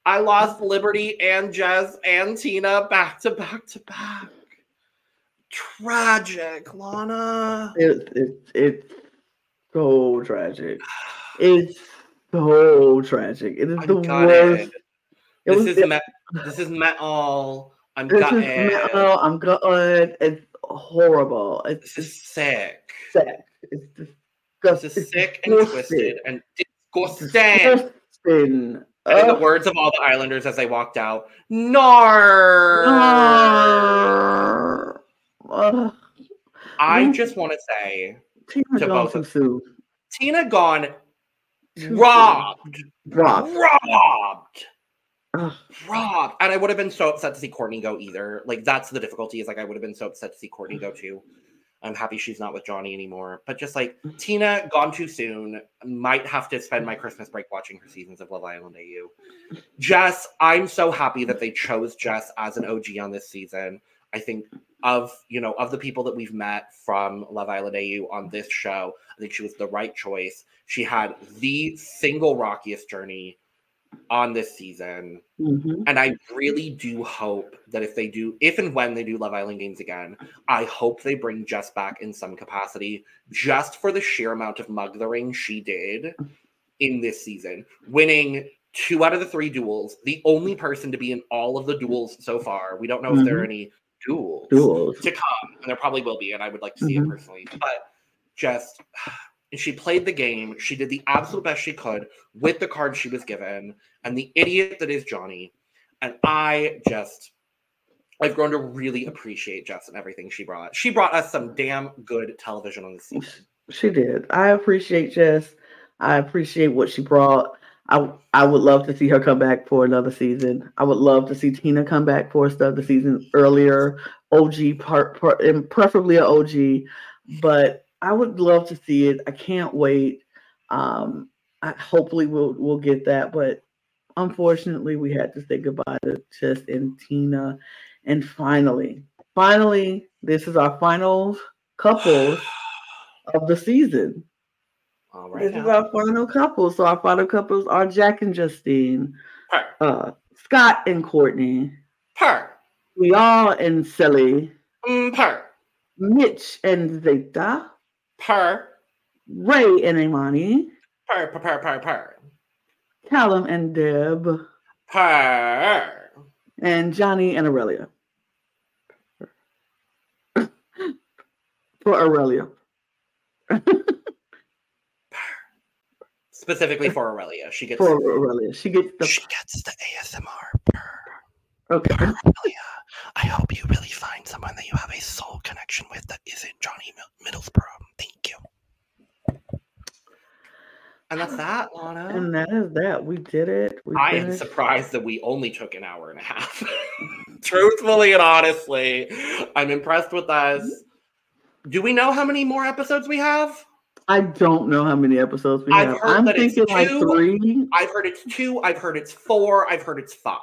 I lost Liberty and Jess and Tina back to back to back. Tragic, Lana. It, it, it's so tragic. It's so tragic. It is I'm the gutted. worst. It This was, is it- me- this is metal. I'm this is metal. I'm gutted. It's horrible. It's This is sick. sick. It's This disgusting. is sick and twisted and disgusting. Disgusting. And in the oh. words of all the Islanders as they walked out, Nar. I just want to say, Tina To both of- soon. Tina gone robbed, Robbed. robbed, Ugh. robbed. And I would have been so upset to see Courtney go either. Like that's the difficulty is like I would have been so upset to see Courtney go too. I'm happy she's not with Johnny anymore. But just like mm. Tina gone too soon, might have to spend my Christmas break watching her seasons of Love Island AU. Jess, I'm so happy that they chose Jess as an OG on this season. I think of you know of the people that we've met from Love Island AU on this show, I think she was the right choice. She had the single rockiest journey on this season. Mhm. And I really do hope that if they do, if and when they do Love Island games again, I hope they bring Jess back in some capacity just for the sheer amount of mothering she did in this season, winning two out of the three duels, the only person to be in all of the duels so far. We don't know if there are any duels Duels. to come, and there probably will be, and I would like to see it Mhm. personally. But just she played the game. She did the absolute best she could with the cards she was given, and the idiot that is Johnny. And I just I've grown to really appreciate Jess and everything she brought. She brought us some damn good television on the season. She did. I appreciate Jess. I appreciate what she brought. I I would love to see her come back for another season. I would love to see Tina come back for another season earlier. OG part, part and preferably an OG, but I would love to see it. I can't wait. Um, I, hopefully we'll we'll get that, but unfortunately we had to say goodbye to Jess and Tina. And finally, finally, this is our final couple of the season. All right. This is our final couple. So our final couples are Jack and Justine, uh, Scott and Courtney, per, Eyal and Sally, mm, per, Mitch and Zeta, per, Ray and Imani, per, per, per, per, per, Callum and Deb, per. and Johnny and Aurelia. For Aurelia. Specifically for Aurelia, she gets For Aurelia. She gets the she gets the ASMR. Per. okay. Aurelia, I hope you really find someone that you have a soul connection with that isn't Johnny Mil- Middlebrooks. Thank you. And that's that, Lana. And that is that. We did it. We I am surprised that we only took an hour and a half. Truthfully and honestly, I'm impressed with us. Do we know how many more episodes we have? I don't know how many episodes we I've have. heard I'm that it's thinking like three. I've heard it's two, I've heard it's four, I've heard it's five.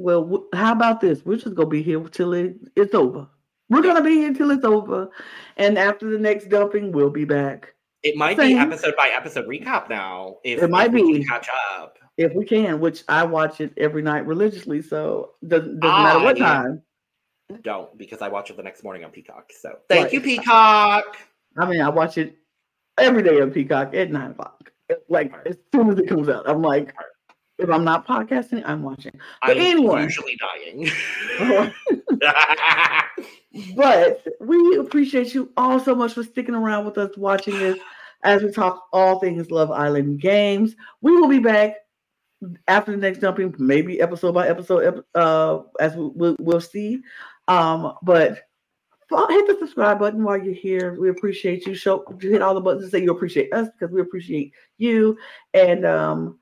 Well, how about this? We're just gonna be here till it, it's over. We're gonna be here till it's over, and after the next dumping, we'll be back It might Same. be episode by episode recap now. If, It might if we can be. catch up. if we can. Which I watch it every night religiously, so doesn't doesn't matter what time. Don't because I watch it the next morning on Peacock. So thank Right. you, Peacock. I mean, I watch it every day on Peacock at nine o'clock. Like as soon as it comes out, I'm like, if I'm not podcasting, I'm watching. But I'm anyway. usually dying. But we appreciate you all so much for sticking around with us watching this. as we talk all things Love Island games. We will be back after the next jumping, maybe episode by episode, uh, as we, will we'll see. Um, but hit the subscribe button while you're here. We appreciate you. Show hit all the buttons to say you appreciate us because we appreciate you. And um,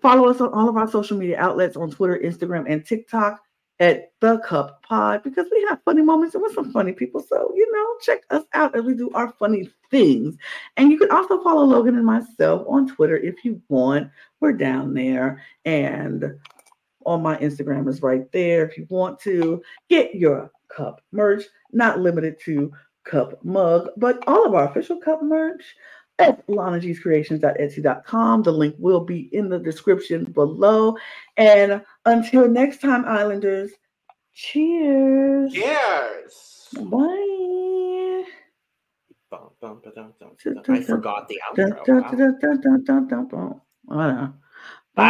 follow us on all of our social media outlets on Twitter, Instagram, and TikTok at the Cup Pod because we have funny moments and we're some funny people. So, you know, check us out as we do our funny things. And you can also follow Logan and myself on Twitter if you want. We're down there. And on my Instagram is right there if you want to get your cup merch, not limited to cup mug, but all of our official cup merch at lanagcreations.etsy.com. The link will be in the description below. And until next time, Islanders, cheers. Cheers. Bye. I forgot the outro. Wow. Bye.